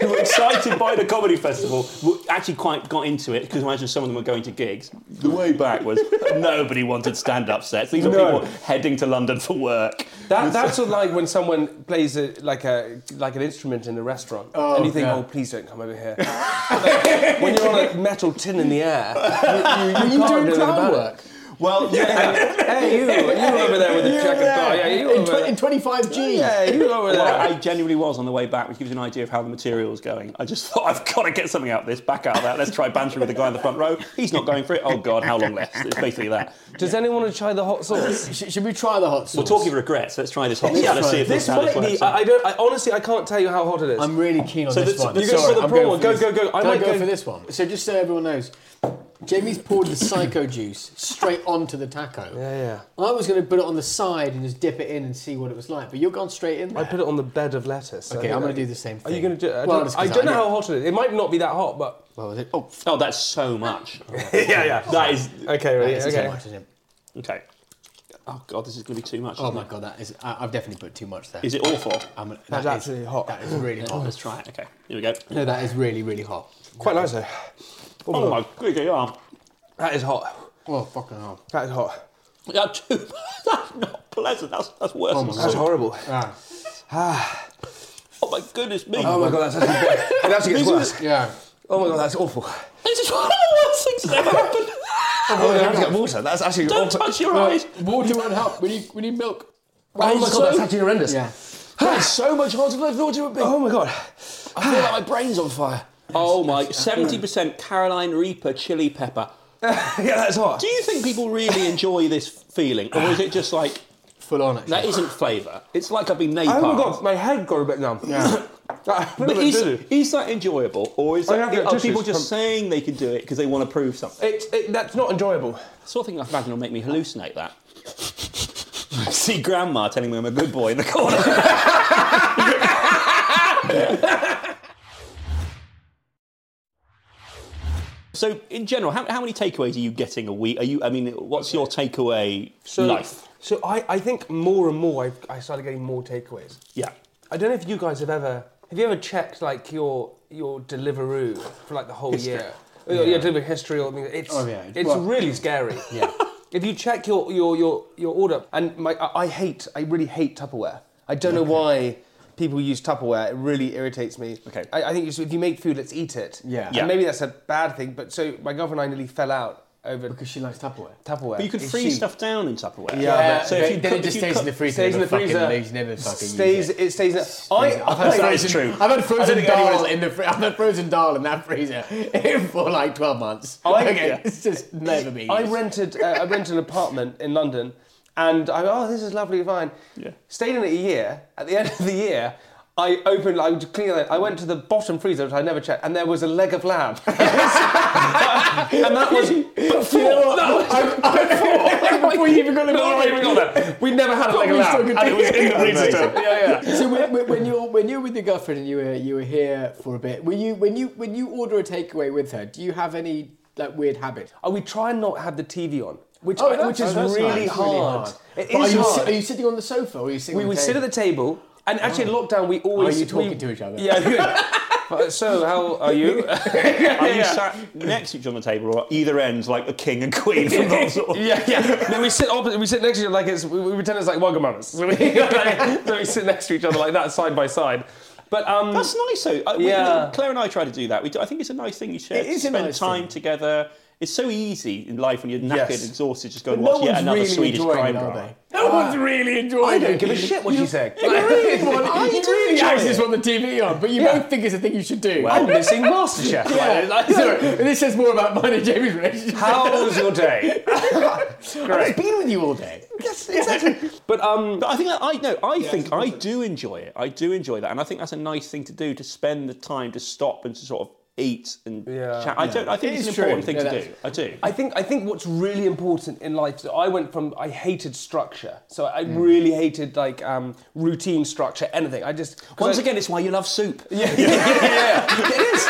Speaker 1: who were excited by the comedy festival, were actually quite got into it because imagine some of them were going to gigs. The way back was nobody wanted stand-up sets. These are
Speaker 3: No.
Speaker 1: people heading to London for work.
Speaker 3: That, that's what, like when someone plays a, like a like an instrument in a restaurant, oh, and you think,
Speaker 2: yeah.
Speaker 3: "Oh, please don't come over here." <laughs> Like, when you're on a metal tin in the air, you, you, you,
Speaker 2: Are you
Speaker 3: can't
Speaker 2: doing
Speaker 3: do anything
Speaker 2: clown
Speaker 3: about it.
Speaker 2: Work?
Speaker 1: Well, <laughs> yeah.
Speaker 3: Hey, you, you over there with the checkered car? Yeah, you
Speaker 2: in,
Speaker 3: over
Speaker 2: tw-
Speaker 3: there.
Speaker 2: in 25G.
Speaker 3: Yeah, you over there.
Speaker 1: Well, I genuinely was on the way back, which gives you an idea of how the material was going. I just thought, I've got to get something out of this, back out of that. Let's try bantering with the guy in the front row. He's not going for it. Oh, God, how long left? It's basically that.
Speaker 3: Does anyone want to try the hot sauce?
Speaker 2: Sh- should we try the hot sauce?
Speaker 1: We're talking regrets. Let's try this hot sauce.
Speaker 2: Yeah,
Speaker 1: Let's see if
Speaker 3: This
Speaker 1: this, how
Speaker 3: might be. I, I don't. I, honestly, I can't tell you how hot it is.
Speaker 2: I'm really keen on
Speaker 1: So
Speaker 2: this
Speaker 1: this-
Speaker 2: one.
Speaker 1: you
Speaker 3: go for the
Speaker 2: I'm
Speaker 3: prawn
Speaker 2: going
Speaker 3: one. Go,
Speaker 2: this.
Speaker 3: go, go. I
Speaker 2: Can
Speaker 3: might
Speaker 2: go,
Speaker 3: go-
Speaker 2: for this one? So just so everyone knows, Jamie's poured the psycho juice straight onto the taco.
Speaker 3: Yeah, yeah.
Speaker 2: I was going to put it on the side and just dip it in and see what it was like, but you're gone straight in there.
Speaker 3: I put it on the bed of lettuce.
Speaker 2: Okay, I'm going to do the same thing.
Speaker 3: Are you going to do? it? I
Speaker 2: Well,
Speaker 3: don't,
Speaker 2: just
Speaker 3: I
Speaker 2: 'cause
Speaker 3: don't know
Speaker 2: I-
Speaker 3: how hot it is. It might not be that hot, but
Speaker 2: What was it? Oh,
Speaker 1: Oh, that's so much. <laughs>
Speaker 3: yeah, yeah.
Speaker 1: That is.
Speaker 3: Okay, ready?
Speaker 2: that isn't
Speaker 3: okay.
Speaker 2: so much, is it?
Speaker 1: Okay. Oh, God, this is going to be too much.
Speaker 2: Oh
Speaker 1: isn't
Speaker 2: my
Speaker 1: it?
Speaker 2: god, that is. I, I've definitely put too much there.
Speaker 1: Is it awful?
Speaker 2: I'm, that
Speaker 3: That's
Speaker 2: is-
Speaker 3: absolutely hot.
Speaker 2: That is really hot.
Speaker 1: Let's try it. Okay, here we go.
Speaker 2: No, that is really, really hot.
Speaker 3: Quite nice though.
Speaker 1: Oh, my good God.
Speaker 3: That is hot.
Speaker 2: Oh, fucking hell.
Speaker 3: That is hot.
Speaker 1: That's, <laughs> too, that's not pleasant. That's, that's worse oh than
Speaker 3: That's
Speaker 1: soup.
Speaker 3: horrible. Ah. Ah.
Speaker 1: Oh my goodness me.
Speaker 3: Oh my god, that's actually it actually gets worse.
Speaker 2: Yeah.
Speaker 3: Oh my god, that's awful.
Speaker 1: This is one of the worst things that ever happened.
Speaker 3: Oh my god, I have to get water. That's actually
Speaker 1: Don't
Speaker 3: awful.
Speaker 1: touch your eyes.
Speaker 2: Water won't help. We need, we need milk.
Speaker 3: Oh my god, that's actually horrendous.
Speaker 2: Yeah. That's so much harder than I thought it would be.
Speaker 3: Oh my god.
Speaker 2: I feel like ah. my brain's on fire.
Speaker 1: Oh my, 70% Carolina Reaper chili pepper. <laughs>
Speaker 3: yeah, that's hot.
Speaker 1: Do you think people really enjoy this feeling? Or is it just like,
Speaker 2: Full on, actually.
Speaker 1: that isn't flavour? It's like I've been napalm.
Speaker 3: Oh my god, my head got a bit numb.
Speaker 2: Yeah. <laughs>
Speaker 1: But is, is that enjoyable? Or is
Speaker 3: I
Speaker 1: that,
Speaker 3: have
Speaker 1: are
Speaker 3: tissues
Speaker 1: people just
Speaker 3: from-
Speaker 1: saying they can do it because they want to prove something?
Speaker 3: It, it, that's not enjoyable.
Speaker 1: The sort of thing I imagine will make me hallucinate that. <laughs> See grandma telling me I'm a good boy in the corner. So, in general, how, how many takeaways are you getting a week? Are you? I mean, what's your takeaway
Speaker 3: So,
Speaker 1: life?
Speaker 3: So I, I think more and more I've, I started getting more takeaways.
Speaker 1: Yeah.
Speaker 3: I don't know if you guys have ever have you ever checked like your your Deliveroo for like the whole year? Or Your, your delivery history or something. It's
Speaker 2: Oh, yeah.
Speaker 3: it's
Speaker 2: Well-
Speaker 3: really scary. <laughs>
Speaker 2: Yeah.
Speaker 3: If you check your your your, your order and my I, I hate I really hate Tupperware. I don't know why people use Tupperware. It really irritates me.
Speaker 1: Okay.
Speaker 3: I, I think if you make food, let's eat it.
Speaker 2: Yeah.
Speaker 3: And
Speaker 1: Yeah.
Speaker 3: maybe that's a bad thing, but so my girlfriend and I nearly fell out over
Speaker 2: Because she likes Tupperware.
Speaker 3: Tupperware.
Speaker 1: But you could freeze
Speaker 3: she-
Speaker 1: stuff down in Tupperware.
Speaker 3: Yeah,
Speaker 1: So if you
Speaker 2: then
Speaker 1: cook-
Speaker 2: it just stays in the freezer.
Speaker 3: stays in the
Speaker 2: fucking
Speaker 3: freezer.
Speaker 2: leaves, never fucking
Speaker 3: stays.
Speaker 2: it.
Speaker 3: It stays in. I,
Speaker 2: I've had frozen,
Speaker 1: true.
Speaker 2: I've had frozen dal in the fr- I've had frozen dal in that freezer <laughs> for like twelve months.
Speaker 3: I-
Speaker 2: okay,
Speaker 3: yeah.
Speaker 2: it's just never been.
Speaker 3: I rented uh, I rented an apartment in London, and I oh this is lovely fine.
Speaker 1: Yeah.
Speaker 3: Stayed in it a year. At the <laughs> end of the year, I opened. I was cleaning it. I went to the bottom freezer, which I never checked, and there was a leg of lamb. <laughs> and that was before. no, <laughs>
Speaker 2: Before you even got the
Speaker 3: before we even got there. We never had a leg of lamb, and it was in the freezer. still. Yeah, yeah.
Speaker 2: So when, when- when you're when you're with your girlfriend and you were you were here for a bit, were you when you when you order a takeaway with her, do you have any like weird habits?
Speaker 3: Oh, we try and not have the TV on, which
Speaker 2: Oh, that's-
Speaker 3: which is
Speaker 2: oh,
Speaker 3: really,
Speaker 2: nice, really
Speaker 3: hard. It
Speaker 2: But are you,
Speaker 3: hard.
Speaker 2: are you sitting on the sofa or are you sitting?
Speaker 3: we
Speaker 2: on
Speaker 3: would
Speaker 2: the
Speaker 3: sit at the table, and actually in lockdown we always.
Speaker 2: Are you talking
Speaker 3: we-
Speaker 2: to each other?
Speaker 3: Yeah. Uh, <laughs> so how are you? <laughs>
Speaker 1: Are you sat next to each other on the table or either ends like the king and queen from <laughs> that sort
Speaker 3: yeah, yeah. No, we sit opposite. We sit next to each other like it's. We, we pretend it's like Wagamamas. So we, so we sit next to each other like that, side by side. But um,
Speaker 1: That's nice though. Uh, we-
Speaker 3: Yeah.
Speaker 1: Claire and I try to do that. We do, I think it's a nice thing you share.
Speaker 2: It is
Speaker 1: to
Speaker 2: a
Speaker 1: spend
Speaker 2: nice
Speaker 1: time
Speaker 2: thing.
Speaker 1: together. It's so easy in life when you're knackered,
Speaker 3: Yes.
Speaker 1: exhausted, just go
Speaker 2: But
Speaker 1: and
Speaker 2: no
Speaker 1: watch yet another
Speaker 2: really
Speaker 1: Swedish crime drama.
Speaker 2: they? No one's really enjoying
Speaker 3: I
Speaker 2: it.
Speaker 3: don't give a shit what you say. <laughs>
Speaker 2: You really, want,
Speaker 1: I
Speaker 2: you really
Speaker 1: enjoy
Speaker 2: actually
Speaker 1: it.
Speaker 2: just want the TV on, but you
Speaker 3: Yeah.
Speaker 2: both think it's a thing you should do. <laughs>
Speaker 3: I'm missing MasterChef.
Speaker 2: yeah.
Speaker 3: Like,
Speaker 2: so, this says more about mine and Jamie's relationship.
Speaker 3: How was your day? <laughs> Great.
Speaker 2: I've been with you all day.
Speaker 3: yes, exactly. But um,
Speaker 1: But I think that I no, I think I do enjoy it. I do enjoy that, and I think that's a nice thing to do to spend the time to stop and to sort of eat and
Speaker 3: Yeah.
Speaker 1: chat. I don't. I think
Speaker 2: It
Speaker 1: it's an
Speaker 2: is
Speaker 1: important thing
Speaker 2: Yeah,
Speaker 1: to do. I do.
Speaker 3: I think I think what's really important in life. So I went from I hated structure, so I really hated like um, routine structure, anything. I just
Speaker 1: Once
Speaker 3: I-
Speaker 1: again, it's why you love soup. <laughs>
Speaker 3: yeah, yeah, yeah, yeah. it is.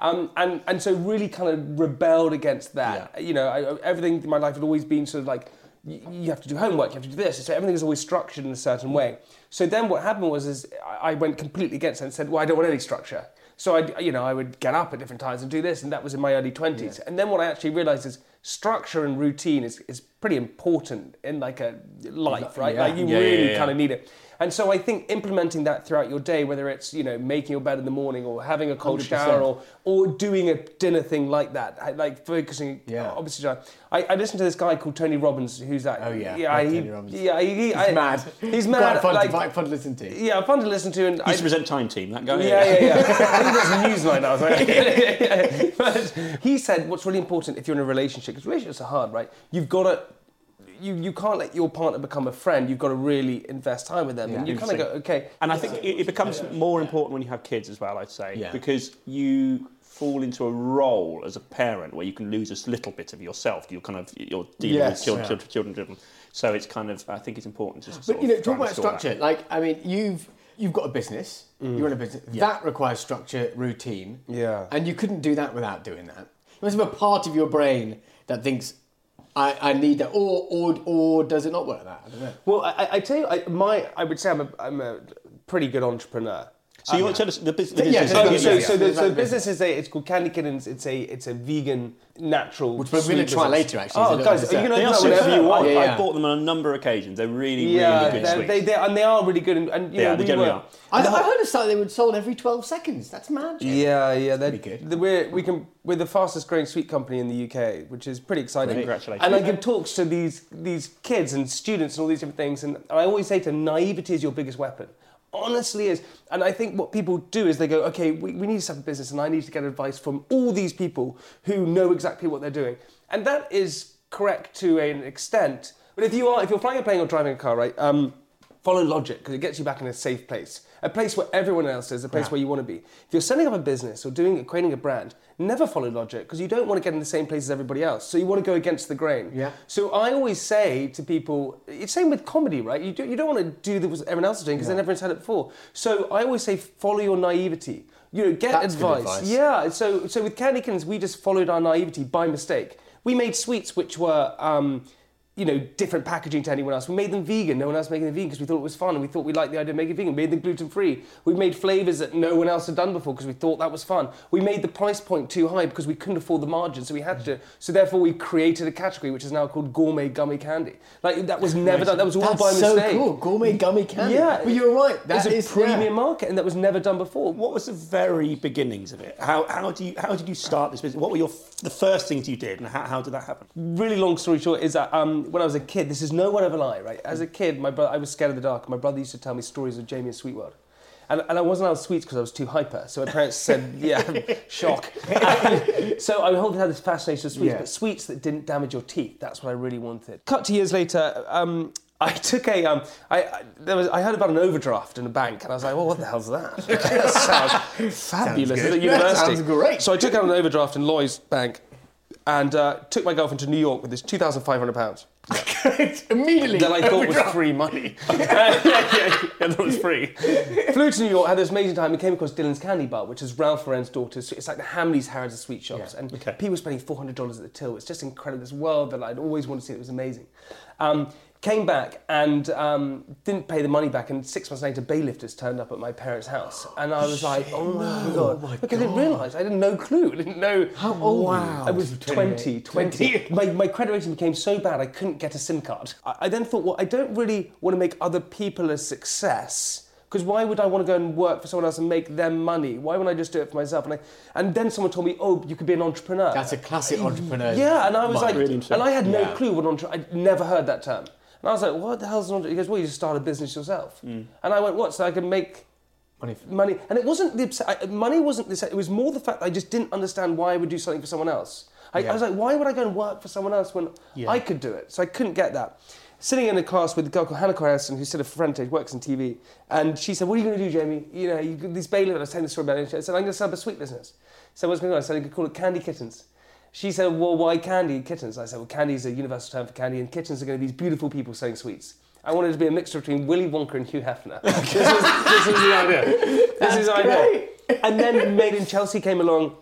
Speaker 3: Um, and and so really kind of rebelled against that. You know, I, everything in my life had always been sort of like you, you have to do homework, you have to do this. So everything is always structured in a certain way. So then what happened was is I I went completely against it and said, well, I don't want any structure. So I, you know, I would get up at different times and do this, and that was in my early twenties. And then what I actually realised is structure and routine is, is pretty important in like a life, right?
Speaker 2: Yeah.
Speaker 3: Like you
Speaker 1: Yeah, yeah,
Speaker 3: really
Speaker 1: yeah.
Speaker 3: kind of need it. And so I think implementing that throughout your day, whether it's you know making your bed in the morning or having a cold
Speaker 2: 100%.
Speaker 3: shower or or doing a dinner thing like that, like focusing.
Speaker 2: Yeah.
Speaker 3: Obviously, I, I listened to this guy called Tony Robbins, who's that.
Speaker 2: Oh, yeah.
Speaker 3: yeah,
Speaker 2: Like
Speaker 3: he,
Speaker 2: Tony Robbins.
Speaker 3: yeah, he, he-
Speaker 2: He's
Speaker 3: I-
Speaker 2: mad.
Speaker 3: He's <laughs> mad.
Speaker 2: Quite fun,
Speaker 3: like,
Speaker 2: quite fun to listen to.
Speaker 3: yeah, fun to listen to, and
Speaker 1: He
Speaker 3: I,
Speaker 1: used to present Time Team. That guy.
Speaker 3: yeah, yeah, yeah. <laughs> I think that's Newsnight now. So. <laughs> but he said what's really important if you're in a relationship, because relationships are hard, right? You've got to. You, you can't let your partner become a friend. You've got to really invest time with them, and you kind of go, okay.
Speaker 1: And I think it, it becomes more important when you have kids as well. I'd say
Speaker 2: Yeah.
Speaker 1: because you fall into a role as a parent where you can lose a little bit of yourself. You're kind of you're dealing
Speaker 2: Yes,
Speaker 1: with children,
Speaker 2: yeah.
Speaker 1: children, children, children. So it's kind of I think it's important to. Sort
Speaker 2: But you know, talk about
Speaker 1: restore that.
Speaker 2: structure. Like, I mean, you've you've got a business. Mm. You run a business. That requires structure, routine.
Speaker 3: Yeah.
Speaker 2: And you couldn't do that without doing that. You must have a part of your brain that thinks, I, I need that, or or or does it not work that? I don't know.
Speaker 3: Well, I, I- I tell you, I, my I would say I'm a, I'm a pretty good entrepreneur.
Speaker 1: So you oh, want to tell us the, bus- the business?
Speaker 4: so-
Speaker 3: So,
Speaker 4: Yeah,
Speaker 3: so, so the, so the
Speaker 4: business.
Speaker 3: business is a, it's called Candy Kittens. It's a it's a vegan, natural.
Speaker 4: Which we're gonna
Speaker 3: sweet
Speaker 4: try later, actually,
Speaker 3: Oh, guys, are you
Speaker 1: They
Speaker 3: going to
Speaker 1: are
Speaker 3: open that you want?
Speaker 1: I,
Speaker 4: Yeah, yeah.
Speaker 1: I've bought them on a number of occasions. They're really,
Speaker 3: Yeah,
Speaker 1: really good sweets.
Speaker 3: they, they, and they are really good. And, and you
Speaker 1: Yeah,
Speaker 3: know,
Speaker 1: they
Speaker 3: we
Speaker 1: generally
Speaker 3: were,
Speaker 1: are.
Speaker 4: I, I heard a site they were sold every 12 seconds. That's magic.
Speaker 3: Yeah, yeah, they're
Speaker 4: pretty good.
Speaker 3: the- We're we can we're the fastest growing sweet company in the UK, which is pretty exciting.
Speaker 1: Congratulations.
Speaker 3: And I give talks to these these kids and students and all these different things, and I always say to them, naivety is your biggest weapon. Honestly is, and I think what people do is they go, okay, we, we need to up a business, and I need to get advice from all these people who know exactly what they're doing, and that is correct to an extent. But if you are if you're flying a plane or driving a car, right? Um, follow logic because it gets you back in a safe place a place where everyone else is a place where you want to be. If you're setting up a business or doing creating a brand never follow logic because you don't want to get in the same place as everybody else so you want to go against the grain.
Speaker 4: Yeah.
Speaker 3: so i always say to people it's same with comedy right? You, do, you don't want to do the- what everyone else is doing because then everyone's had it before. So i always say follow your naivety. You know get advice.
Speaker 4: advice.
Speaker 3: yeah so so with candy kittens we just followed our naivety by mistake. We made sweets which were um, you know, different packaging to anyone else. We made them vegan. No one else making them vegan because we thought it was fun and we thought we liked the idea of making vegan. We made them gluten free. We made flavors that no one else had done before because we thought that was fun. We made the price point too high because we couldn't afford the margin, so we had to. So therefore, we created a category which is now called gourmet gummy candy. Like that was never done. That was all
Speaker 4: That's
Speaker 3: by
Speaker 4: so
Speaker 3: mistake.
Speaker 4: cool. Gourmet gummy candy.
Speaker 3: Yeah,
Speaker 4: But you're right. That
Speaker 3: it's a premium
Speaker 4: yeah.
Speaker 3: market, and that was never done before.
Speaker 1: What was the very beginnings of it? How, how, do you, how did you start this business? What were your, the first things you did and how, how did that happen?
Speaker 3: really long story short is that um, when I was a kid, this is no one ever lie, right? As a kid, my brother, I was scared of the dark. My brother used to tell me stories of Jamie and Sweet World. And, and I wasn't allowed sweets because I was too hyper. So my parents said, <laughs> yeah, <laughs> shock. And <laughs> so I always had this fascination with sweets,
Speaker 4: Yeah.
Speaker 3: but sweets that didn't damage your teeth. That's what I really wanted. Cut to years later, um, I took a, um, I, I, there was, I heard about an overdraft in a bank, and I was like, well, what the hell's that? that sounds fabulous.
Speaker 4: good.
Speaker 3: At
Speaker 4: That
Speaker 3: university.
Speaker 4: sounds great.
Speaker 3: So I took out an overdraft in Lloyd's Bank and uh, took my girlfriend to New York with this £2,500. <laughs>
Speaker 4: Immediately.
Speaker 3: That I thought was free money. <laughs> yeah, yeah, yeah, I thought was free. Flew to New York, had this amazing time, and came across Dylan's Candy Bar, which is Ralph Lauren's daughter's. It's like the Hamleys Harrods of sweet shops. And
Speaker 1: Okay.
Speaker 3: people were spending $400 at the till. It's just incredible. This world that I'd always wanted to see. It was amazing. Um, came back and um, didn't pay the money back, and six months later, bailifters turned up at my parents' house. And I was like, oh my God. Because I didn't realise, I had no clue. <laughs> I didn't know.
Speaker 4: How old you?
Speaker 3: I was 20, 20. My, my credit rating became so bad I couldn't get a SIM card. I, I then thought, well, I don't really want to make other people a success. Because why would I want to go and work for someone else and make them money? Why wouldn't I just do it for myself? And, I, and then someone told me, oh, you could be an entrepreneur.
Speaker 4: That's a classic entrepreneur.
Speaker 3: Yeah, and I was like,
Speaker 1: Really
Speaker 3: and I had no
Speaker 4: Yeah.
Speaker 3: clue what entrepreneur. I'd never heard that term, and I was like, what the hell's an entrepreneur? He goes, well, you just start a business yourself. Mm. And I went, what? So I can make
Speaker 4: Money.
Speaker 3: money, and it wasn't the I, money wasn't this. It was more the fact that I just didn't understand why I would do something for someone else. I, I was like, why would I go and work for someone else when I could do it? So I couldn't get that. Sitting in a class with a girl called Hannah Harrison, who's still a friend, of works in TV, and she said, "What are you going to do, Jamie? You know, you, these bailiffs." I was telling the story about it. I said, "I'm going to set up a sweet business." So what's going on? I said, "I could call it Candy Kittens." She said, "Well, why candy and kittens?" I said, "Well, candy is a universal term for candy, and kittens are going to be these beautiful people selling sweets." I wanted it to be a mixture between Willy Wonka and Hugh Hefner. <laughs> this, was, this was the idea. This is the idea. And then Made in Chelsea came along,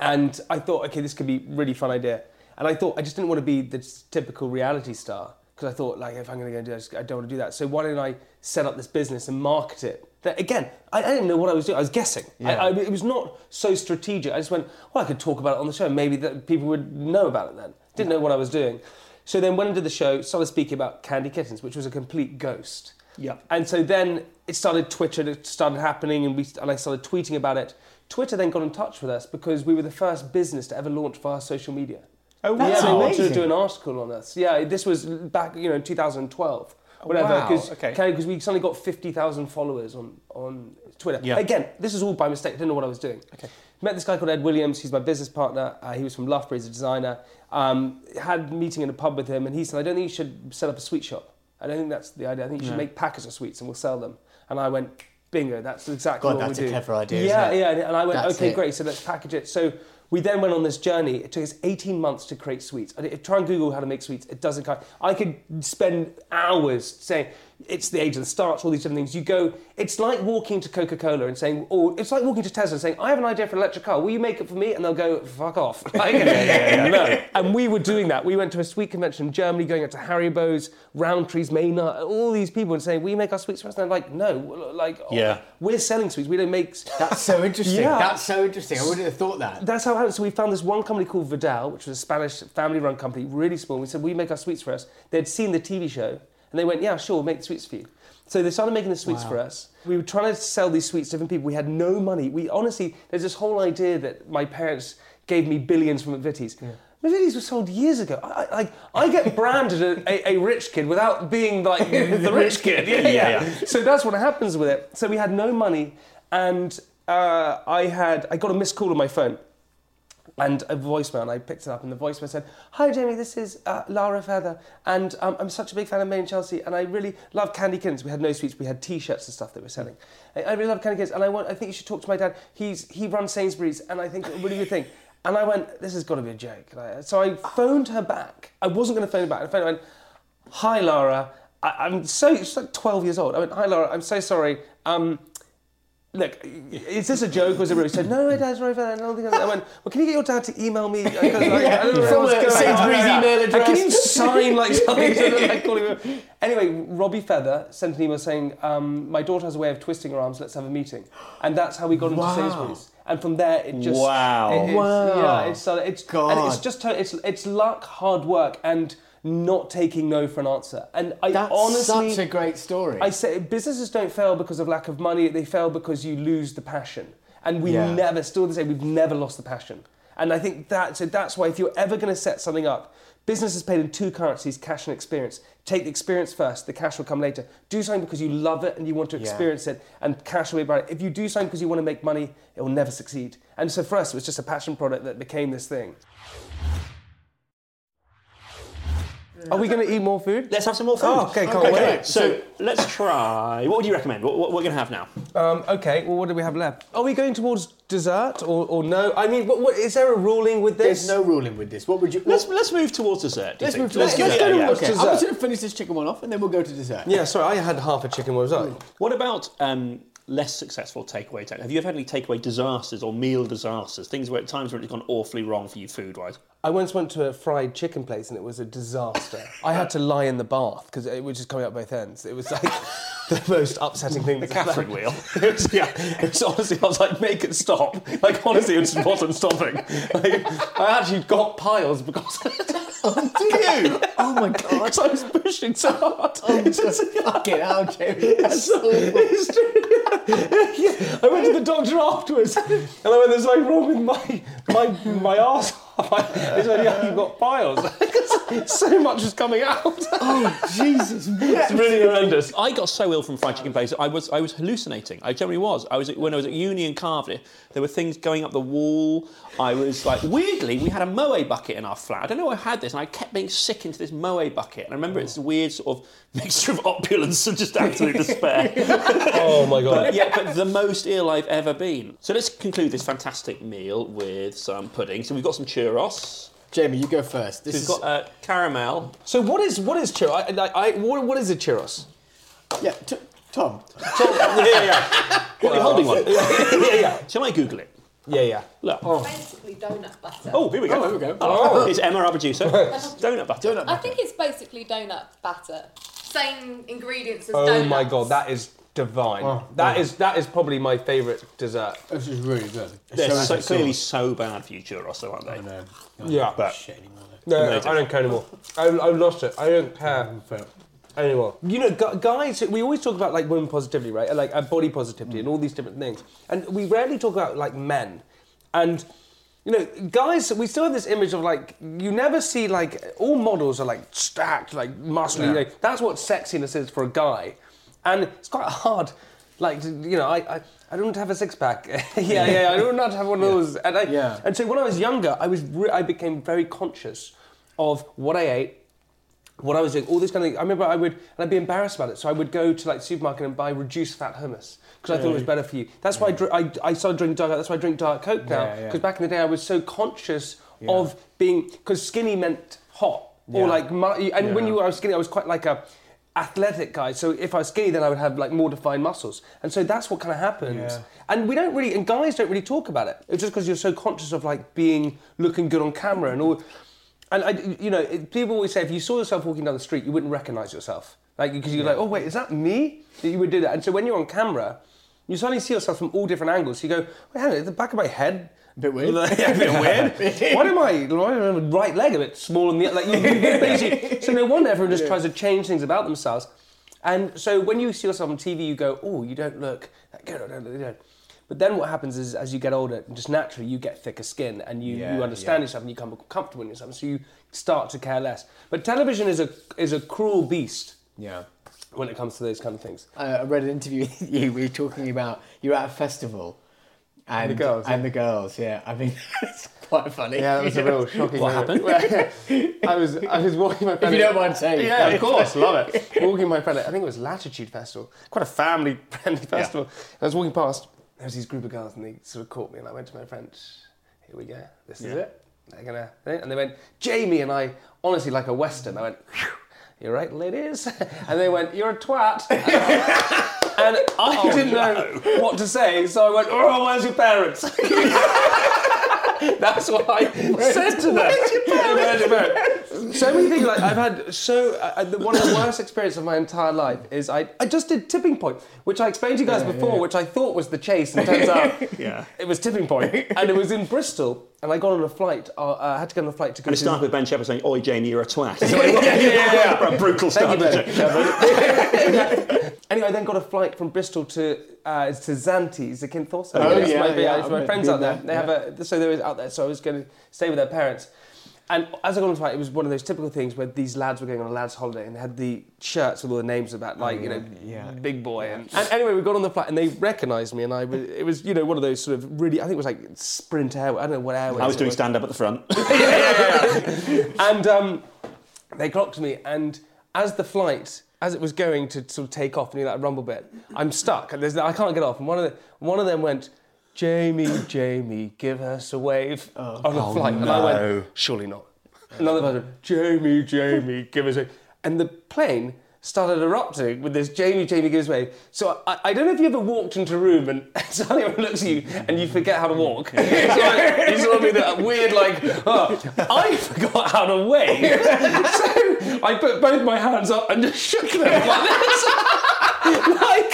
Speaker 3: and I thought, okay, this could be a really fun idea. And I thought I just didn't want to be the typical reality star because I thought, like, if I'm going to go do this, I don't want to do that. So why don't I set up this business and market it? That, again, I, I didn't know what I was doing. I was guessing. I, I, it was not so strategic. I just went, well, I could talk about it on the show. Maybe that people would know about it then. Didn't know what I was doing. So then went into the show, started speaking about Candy Kittens, which was a complete ghost.
Speaker 1: Yeah.
Speaker 3: And so then it started Twitter, it started happening, and we and I started tweeting about it. Twitter then got in touch with us because we were the first business to ever launch via social media.
Speaker 1: Oh,
Speaker 4: That's
Speaker 3: yeah, they wanted to do an article on us. Yeah, this was back, you know, in 2012, whatever.
Speaker 1: wow,
Speaker 3: Because
Speaker 1: okay.
Speaker 3: we suddenly got 50,000 followers on on Twitter.
Speaker 1: Yeah.
Speaker 3: Again, this is all by mistake. I didn't know what I was doing. Okay. Met this guy called Ed Williams. He's my business partner. Uh, he was from Loughborough. He's a designer. Um, had a meeting in a pub with him, and he said, "I don't think you should set up a sweet shop. I don't think that's the idea. I think you should make packets of sweets, and we'll sell them." And I went, "Bingo! That's exactly
Speaker 4: God,
Speaker 3: what
Speaker 4: that's
Speaker 3: we
Speaker 4: a
Speaker 3: do."
Speaker 4: clever idea,
Speaker 3: Yeah,
Speaker 4: isn't it?
Speaker 3: yeah. And I went,
Speaker 4: That's
Speaker 3: "Okay,
Speaker 4: it.
Speaker 3: great. So let's package it." So we then went on this journey. It took us 18 months to create sweets. I try and Google how to make sweets. It doesn't. come- I could spend hours saying, it's the age of the starch, all these different things. You go, it's like walking to Coca Cola and saying, or it's like walking to Tesla and saying, I have an idea for an electric car. Will you make it for me? And they'll go, fuck off. <laughs> Like, no. And we were doing that. We went to a sweet convention in Germany, going up to Haribo's, Rowntree's, Maynard, all these people and saying, will you make our sweets for us? And they're like, no. Like, oh,
Speaker 1: Yeah.
Speaker 3: we're selling sweets. We don't make.
Speaker 2: That's so interesting.
Speaker 3: Yeah.
Speaker 2: That's so interesting. I wouldn't have thought that.
Speaker 3: That's how it happened. So we found this one company called Vidal, which was a Spanish family-run company, really small. We said, "We make our sweets for us." They'd seen the TV show, and they went, "Yeah, sure, we'll make the sweets for you." So they started making the sweets for us. We were trying to sell these sweets to different people. We had no money. We honestly, there's this whole idea that my parents gave me billions from McVitie's. McVitie's was sold years ago. I, I, like, I get <laughs> branded a, a, a rich kid without being like <laughs> the rich kid. Yeah, yeah,
Speaker 1: Yeah, yeah.
Speaker 3: So that's what happens with it. So we had no money, and uh, I had I got a missed call on my phone and a voicemail, and I picked it up, and the voicemail said, "Hi Jamie, this is uh, Lara Feather, and um, I'm such a big fan of Made in Chelsea, and I really love Candy Kittens. We had no sweets, we had T-shirts and stuff that we're selling. I, I really love Candy Kittens, and I want, I think you should talk to my dad. He's he runs Sainsbury's, and I think it's a really good thing." And I went, "This has got to be a joke." And I- So I phoned her back. I wasn't going to phone her back. I phoned her and went, "Hi Lara, I, I'm so she's like 12 years old. I went, "Hi Lara, I'm so sorry." Um, Look, is this a joke or is it real? He said, no, my dad's bad. I don't think I I went, well, can you get your dad to email me? Because I, I don't know
Speaker 2: From
Speaker 3: what's
Speaker 2: a
Speaker 3: going on.
Speaker 2: Sainsbury's email
Speaker 3: And Can you sign like <laughs> something? so like, calling him- Anyway, Robbie Feather sent an email saying, um, my daughter has a way of twisting her arms, let's have a meeting. And that's how we got into
Speaker 2: Wow.
Speaker 3: Sainsbury's. And from there, it just...
Speaker 1: Wow.
Speaker 3: it- it's-
Speaker 2: Wow.
Speaker 3: Yeah, it's, uh, it's, and it's just, it's, it's luck, hard work, and not taking no for an answer. And I
Speaker 2: That's
Speaker 3: honestly...
Speaker 2: such a great story.
Speaker 3: I say businesses don't fail because of lack of money. They fail because you lose the passion. And we
Speaker 2: Yeah.
Speaker 3: never, still the same, we've never lost the passion. And I think that, so that's why if you're ever going to set something up, business is paid in two currencies, cash and experience. Take the experience first, the cash will come later. Do something because you love it and you want to experience it, and cash will be about it. If you do something because you want to make money, it will never succeed. And so for us, it was just a passion product that became this thing. Are we going to eat more food?
Speaker 1: Let's have some more food.
Speaker 3: Oh, okay, can't
Speaker 1: okay.
Speaker 3: wait.
Speaker 1: So, let's try. What would you recommend? What, what we're going to have now?
Speaker 3: Um, okay, well, what do we have left? Are we going towards dessert or, or no? I mean, what, what, is there a ruling with this?
Speaker 2: There's no ruling with this. What would you?
Speaker 1: Let's let's move towards dessert. do you
Speaker 2: let's
Speaker 1: think?
Speaker 2: move to
Speaker 3: Let's
Speaker 2: let's,
Speaker 3: go
Speaker 2: go
Speaker 3: towards
Speaker 2: Okay, I'm
Speaker 3: dessert.
Speaker 2: just going to finish this chicken one off, and then we'll go to dessert.
Speaker 3: Yeah, sorry, I had half a chicken. one. was that?
Speaker 1: What about um, less successful takeaway? ta- Have you ever had any takeaway disasters or meal disasters? Things where at times when it's gone awfully wrong for you food wise.
Speaker 3: I once went to a fried chicken place and it was a disaster. I had to lie in the bath because it was just coming up both ends. It was like <laughs> the most upsetting thing.
Speaker 1: The Catherine wheel. <laughs>
Speaker 3: It was, yeah, it was honestly, I was like, make it stop. Like, honestly, it just wasn't stopping. Like, I actually got piles because. <laughs>
Speaker 2: Do you? Oh my god!
Speaker 3: I was pushing so hard. Oh, it's just-
Speaker 2: Fucking hell, Jamie. That's so
Speaker 3: It's true. <laughs> yeah, I went to the doctor afterwards, and I went, "There's something wrong with my my my arse." He said, "Yeah, you've got piles." <laughs> so much is coming out. <laughs>
Speaker 2: Oh Jesus!
Speaker 3: it's really horrendous.
Speaker 1: I got so ill from fried chicken places. I was I was hallucinating. I generally was. I was when I was at uni in Cardiff. There were things going up the wall. I was like weirdly we had a moe bucket in our flat. I don't know why I had this, and I kept being sick into this moe bucket. And I remember it's a weird sort of mixture of opulence and just absolute <laughs> despair.
Speaker 3: Oh my god.
Speaker 1: But yeah, but the most ill I've ever been. So let's conclude this fantastic meal with some pudding. So we've got some churros.
Speaker 2: Jamie, you go first. This
Speaker 1: We've
Speaker 2: is
Speaker 1: got uh, caramel.
Speaker 3: So what is what is churros? I, I, I, what, what is a churros?
Speaker 2: yeah. T- Tom.
Speaker 3: yeah, yeah, <laughs>
Speaker 1: What, you're holding one?
Speaker 3: yeah, yeah,
Speaker 1: Shall I Google it?
Speaker 3: yeah, yeah.
Speaker 1: Look. Oh.
Speaker 5: Basically, donut butter.
Speaker 1: Oh, here we go.
Speaker 2: Oh, here we go.
Speaker 1: Oh, It's Emma, <laughs> our producer. Donut butter.
Speaker 2: Donut butter.
Speaker 5: I think it's basically donut batter. Same ingredients as
Speaker 3: Oh
Speaker 5: donuts.
Speaker 3: Oh my god, that is divine. That is that is probably my favourite dessert.
Speaker 2: This is really good. It's
Speaker 1: They're so,
Speaker 2: nice
Speaker 1: clearly so bad for you, churros, though, aren't they?
Speaker 2: soft. No, no,
Speaker 3: Yeah.
Speaker 1: But
Speaker 2: shit anymore.
Speaker 3: No, no,
Speaker 1: Amazing.
Speaker 3: I don't care anymore. I, I lost it. I don't care anymore. You know, guys, we always talk about like women positivity, right? Like uh, body positivity and all these different things, and we rarely talk about like men. And you know, guys, we still have this image of like you never see like all models are like stacked, like muscly. You know, that's what sexiness is for a guy, and it's quite hard. Like you know, I. I I don't have a six pack. <laughs> yeah, yeah, I don't not have one of those. And, I,
Speaker 2: Yeah.
Speaker 3: and so when I was younger, I was re- I became very conscious of what I ate, what I was doing, all this kind of thing. I remember I would, and I'd be embarrassed about it, so I would go to like supermarket and buy reduced fat hummus because I thought it was better for you. That's why I, dr- I, I started drinking Diet That's why I drink Diet Coke now
Speaker 2: Yeah, yeah.
Speaker 3: because back in the day I was so conscious of being because skinny meant hot or
Speaker 2: Yeah.
Speaker 3: like mu- and when you were I was skinny I was quite like a athletic guy. So if I was skinny, then I would have like more defined muscles. And so that's what kind of happens.
Speaker 4: Yeah.
Speaker 3: And we don't really, and guys don't really talk about it. It's just because you're so conscious of like being looking good on camera and all. And I, you know, it, people always say if you saw yourself walking down the street, you wouldn't recognize yourself, like because you're like, oh wait, is that me? That you would do that. And so when you're on camera, you suddenly see yourself from all different angles. You go, wait, hang on, the back of my head.
Speaker 4: A bit weird. <laughs>
Speaker 3: yeah, a bit weird. <laughs> Why am I? Why am my right leg a bit smaller than the other? like? You, you basically, <laughs> so no wonder everyone just tries to change things about themselves. And so when you see yourself on TV, you go, oh, you don't look that good. I don't look good. But then what happens is, as you get older, just naturally you get thicker skin and you,
Speaker 4: Yeah,
Speaker 3: you understand
Speaker 4: yeah.
Speaker 3: yourself and you become comfortable in yourself. So you start to care less. But television is a is a cruel beast
Speaker 4: Yeah.
Speaker 3: when it comes to those kind of things.
Speaker 4: I I read an interview with you. We were talking about you were at a festival, and
Speaker 3: the girls,
Speaker 4: and the girls. Yeah, I mean, <laughs> it's quite funny.
Speaker 3: Yeah, that was a real <laughs> shocking.
Speaker 1: What
Speaker 3: moment. <laughs> I was I was walking my friend.
Speaker 4: If you don't mind saying.
Speaker 3: Yeah, of course, love it. Walking my friend, I think it was Latitude Festival, quite a family-friendly festival. And I was walking past. There was these group of girls, and they sort of caught me, and I went to my friend. Here we go. This is it. They're gonna. And they went Jamie, and I honestly like a western. I went. "Phew, You're right, ladies. And they went, You're a twat. <laughs> and I oh, didn't know what to say, so I went, Oh, where's your parents? <laughs> <laughs> That's what I said to them. Where's your parents? So many things. Like I've had so uh, the, one of the worst experiences of my entire life is I, I just did tipping point, which I explained to you guys before, which I thought was the chase, and turns out <laughs>
Speaker 1: Yeah.
Speaker 3: it was tipping point, and it was in Bristol. And I got on a flight. Uh, I had to get on a flight to go.
Speaker 1: And it
Speaker 3: to
Speaker 1: started with Ben Shepherd saying, Oi, Jamie, you're a twat. <laughs> <laughs>
Speaker 3: yeah, yeah, yeah.
Speaker 1: A brutal start.
Speaker 3: Thank you,
Speaker 1: didn't
Speaker 3: Ben. anyway, I then got a flight from Bristol to uh, to Zante, Zakynthos.
Speaker 4: Oh,
Speaker 3: That's
Speaker 4: yeah,
Speaker 3: my,
Speaker 4: yeah,
Speaker 3: my
Speaker 4: I've
Speaker 3: friends
Speaker 4: been
Speaker 3: out there.
Speaker 4: there,
Speaker 3: They have a so they were out there. So I was going to stay with their parents. And as I got on the flight, it was one of those typical things where these lads were going on a lads' holiday and they had the shirts with all the names of about, like, you know,
Speaker 4: yeah.
Speaker 3: big boy. And, and anyway, we got on the flight and they recognised me, and I was, it was, you know, one of those sort of really, I think it was like Sprint Air, I don't know what airways.
Speaker 1: I was doing stand up at the front. <laughs>
Speaker 3: and um, they clocked me, and as the flight, as it was going to sort of take off and do that rumble bit, I'm stuck, and there's, I can't get off. And one of the, one of them went, "Jamie, Jamie, give us a wave oh, on the oh, flight," and I went, "Surely not." Another person, <laughs> "Jamie, Jamie, give us a," and the plane. Started erupting with this Jamie, Jamie give us a way. So I, I don't know if you ever walked into a room and <laughs> suddenly everyone looks at you and you forget how to walk. <laughs> so like, you sort of be that weird like, oh, I forgot how to wave. so I put both my hands up and just shook them like this.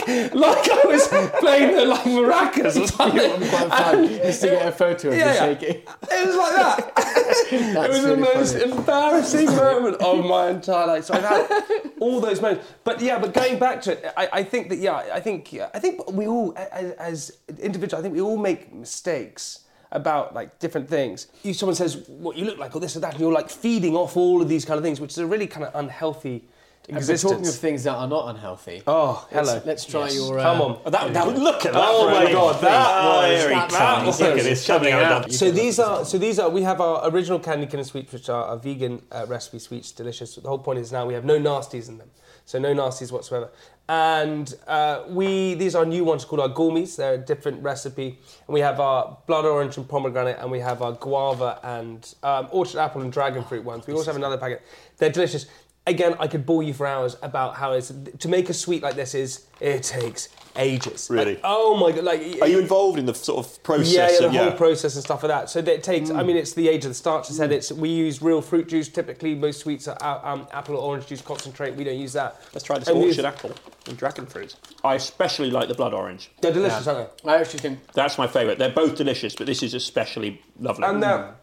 Speaker 3: <laughs> like, I was playing the like maracas or something.
Speaker 4: It would quite fun just to get a photo of
Speaker 3: Yeah,
Speaker 4: you
Speaker 3: yeah.
Speaker 4: shaking.
Speaker 3: It was like that. <laughs> it was the most
Speaker 4: funny.
Speaker 3: embarrassing moment of my entire life. So I've had all those moments. But yeah, but going back to it, I, I think that yeah, I think yeah, I think we all as, as individuals, I think we all make mistakes about like different things. You someone says what you look like or this or that, and you're like feeding off all of these kind of things, which is a really kind of unhealthy
Speaker 4: Because
Speaker 3: we're
Speaker 4: talking of things that are not unhealthy.
Speaker 3: oh,
Speaker 4: Let's-
Speaker 3: hello.
Speaker 4: Let's, try your. Uh,
Speaker 3: Come on.
Speaker 1: That, that, look at that.
Speaker 3: Oh my
Speaker 1: Freddie.
Speaker 3: God, that
Speaker 1: Oh,
Speaker 3: was-
Speaker 1: very
Speaker 3: that was
Speaker 1: Look at this coming out.
Speaker 3: So these are so these are we have our original candy cane sweets, which are our vegan uh, recipe sweets, delicious. The whole point is now we have no nasties in them, so no nasties whatsoever. And uh, we these are new ones called our gourmets. They're a different recipe, and we have our blood orange and pomegranate, and we have our guava and um, orchard apple and dragon fruit ones. We also have another packet. They're delicious. Again, I could bore you for hours about how it's to make a sweet like this is it takes ages. Like,
Speaker 1: Really?
Speaker 3: oh my god! Like
Speaker 1: Are you involved in the sort of process?
Speaker 3: yeah, yeah, the
Speaker 1: of,
Speaker 3: whole process and stuff like that. So that it takes. I mean, it's the age of the starch. I said it's. We use real fruit juice. Typically, most sweets are uh, um, apple or orange juice concentrate. We don't use that.
Speaker 1: Let's try this
Speaker 3: And
Speaker 1: orchard
Speaker 3: use-
Speaker 1: apple and dragon fruit. I especially like the blood orange.
Speaker 3: They're delicious, aren't
Speaker 4: I actually think
Speaker 1: That's my favourite. They're both delicious, but this is especially lovely.
Speaker 3: And they're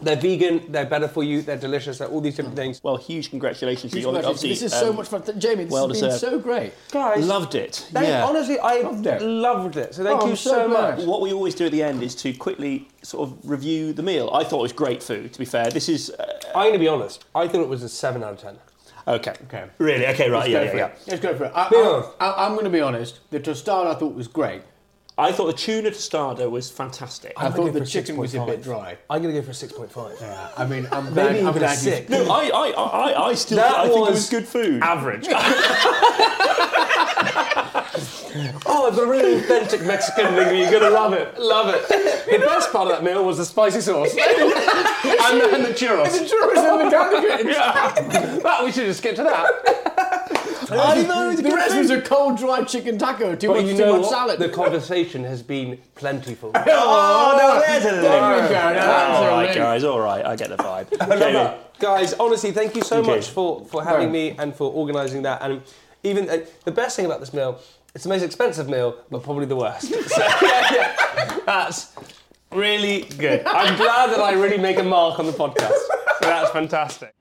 Speaker 3: they're vegan. They're better for you. They're delicious. They're all these different things.
Speaker 1: well, huge congratulations to you.
Speaker 4: Congratulations.
Speaker 1: Obviously,
Speaker 4: this is so
Speaker 1: um,
Speaker 4: much fun. Jamie, this
Speaker 1: well
Speaker 4: has been
Speaker 1: deserved.
Speaker 4: so great.
Speaker 3: Guys,
Speaker 1: Loved it.
Speaker 3: They,
Speaker 1: yeah.
Speaker 3: Honestly, I
Speaker 4: Loved it.
Speaker 3: loved it. So thank
Speaker 4: Oh,
Speaker 3: you
Speaker 4: I'm so
Speaker 3: so
Speaker 4: glad.
Speaker 3: much.
Speaker 1: What we always do at the end is to quickly sort of review the meal. I thought it was great food. To be fair, this is uh,
Speaker 3: I'm going to be honest. I thought it was a seven out of ten.
Speaker 1: okay.
Speaker 4: Okay.
Speaker 1: Really? Okay. Right.
Speaker 4: Let's
Speaker 1: Yeah.
Speaker 4: go
Speaker 1: Yeah.
Speaker 4: for
Speaker 1: Yeah.
Speaker 4: it. Let's go for it. I,
Speaker 3: Be
Speaker 4: I,
Speaker 3: honest.
Speaker 4: I, I'm going to be honest. The tostada I thought was great.
Speaker 1: I thought the tuna tostada was fantastic.
Speaker 4: I
Speaker 3: I'm
Speaker 4: thought the
Speaker 3: go for
Speaker 4: chicken was a bit dry.
Speaker 3: I'm going to go for a six point five.
Speaker 4: Yeah, I mean, I'm glad,
Speaker 3: Maybe
Speaker 4: I'm
Speaker 3: even a
Speaker 4: glad you-
Speaker 3: six.
Speaker 1: no, I, I, I, I still
Speaker 3: That
Speaker 1: I think it
Speaker 3: was
Speaker 1: was good food.
Speaker 3: Average. <laughs> <laughs> oh, I've a really authentic Mexican thing. You're gonna love it. Love it. The best part of that meal was the spicy sauce <laughs> and, the, and the churros.
Speaker 4: The churros and the candy canes.
Speaker 3: Yeah. That we should just skip to that.
Speaker 4: I know the rest was a cold dry chicken taco. Too
Speaker 3: But
Speaker 4: much,
Speaker 3: you
Speaker 4: too much
Speaker 3: what?
Speaker 4: salad.
Speaker 3: The conversation has been plentiful. <laughs>
Speaker 1: Oh, no, there's a
Speaker 4: There we go. Now that's
Speaker 1: All right, guys, all right, I get the vibe. <laughs>
Speaker 3: I. Guys, honestly, thank you so
Speaker 1: Thank
Speaker 3: much for, for having me and for organising that. And even uh, the best thing about this meal, it's the most expensive meal, but probably the worst. <laughs> So, yeah, yeah. That's really good. I'm glad that I really make a mark on the podcast. So that's fantastic.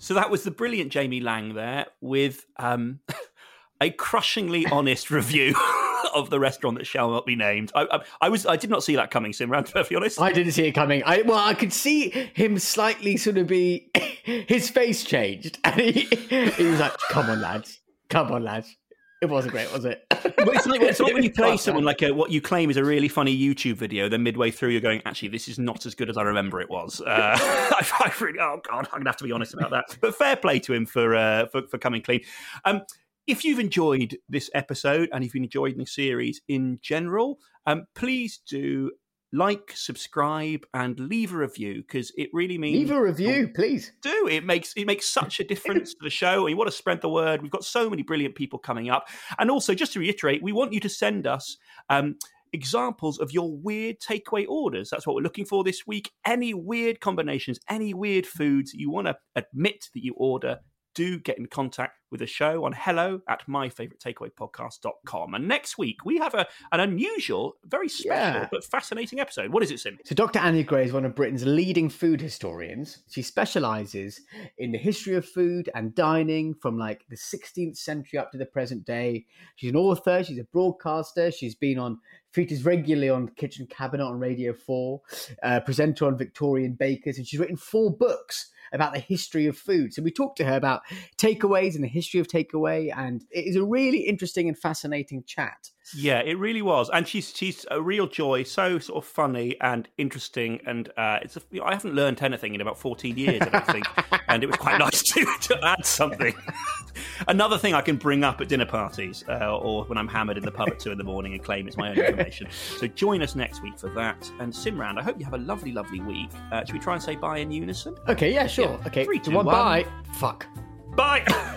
Speaker 1: So that was the brilliant Jamie Laing there with um, <laughs> a crushingly honest review <laughs> of the restaurant that shall not be named. I, I, I was I did not see that coming, Simran. <laughs> To be perfectly honest,
Speaker 2: I didn't see it coming. I well, I could see him slightly sort of be his face changed, and he, he was like, "Come on, lads, come on, lads." It wasn't great, was it?
Speaker 1: But it's like, it's like when you play someone like a, what you claim is a really funny YouTube video, then midway through you're going, actually, this is not as good as I remember it was. Uh, <laughs> I, I really, oh god, I'm gonna have to be honest about that. But fair play to him for uh, for, for coming clean. Um, if you've enjoyed this episode and if you've enjoyed the series in general, um, please do like, subscribe, and leave a review because it really means
Speaker 2: Leave a review, please.
Speaker 1: do. It makes it makes such a difference to the show. We want to spread the word. We've got so many brilliant people coming up, and also just to reiterate, we want you to send us. Um, Examples of your weird takeaway orders. That's what we're looking for this week. Any weird combinations, any weird foods you want to admit that you order, do get in contact with the show on hello at myfavoritetakeawaypodcast.com. And next week, we have a, an unusual, very special,
Speaker 2: Yeah.
Speaker 1: but fascinating episode. What is it, Sim?
Speaker 2: So, Dr. Annie Gray is one of Britain's leading food historians. She specializes in the history of food and dining from like the 16th century up to the present day. She's an author, she's a broadcaster, she's been on features regularly on Kitchen Cabinet on Radio 4, uh, presenter on Victorian Bakers, and she's written four books about the history of food. So we talked to her about takeaways and the history of takeaway, and it is a really interesting and fascinating chat.
Speaker 1: Yeah, it really was, and she's she's a real joy. So sort of funny and interesting, and uh, it's a, I haven't learned anything in about fourteen years, I don't think, <laughs> and it was quite nice to to add something. Another thing I can bring up at dinner parties uh, or when I'm hammered in the pub at two in the morning and claim it's my own <laughs> information. So join us next week for that. And Simran, I hope you have a lovely, lovely week. Uh, should we try and say bye in unison?
Speaker 2: Okay, yeah, sure.
Speaker 1: Yeah.
Speaker 2: Okay,
Speaker 1: Three, two,
Speaker 2: one
Speaker 1: one.
Speaker 2: bye. Fuck.
Speaker 1: Bye. <coughs>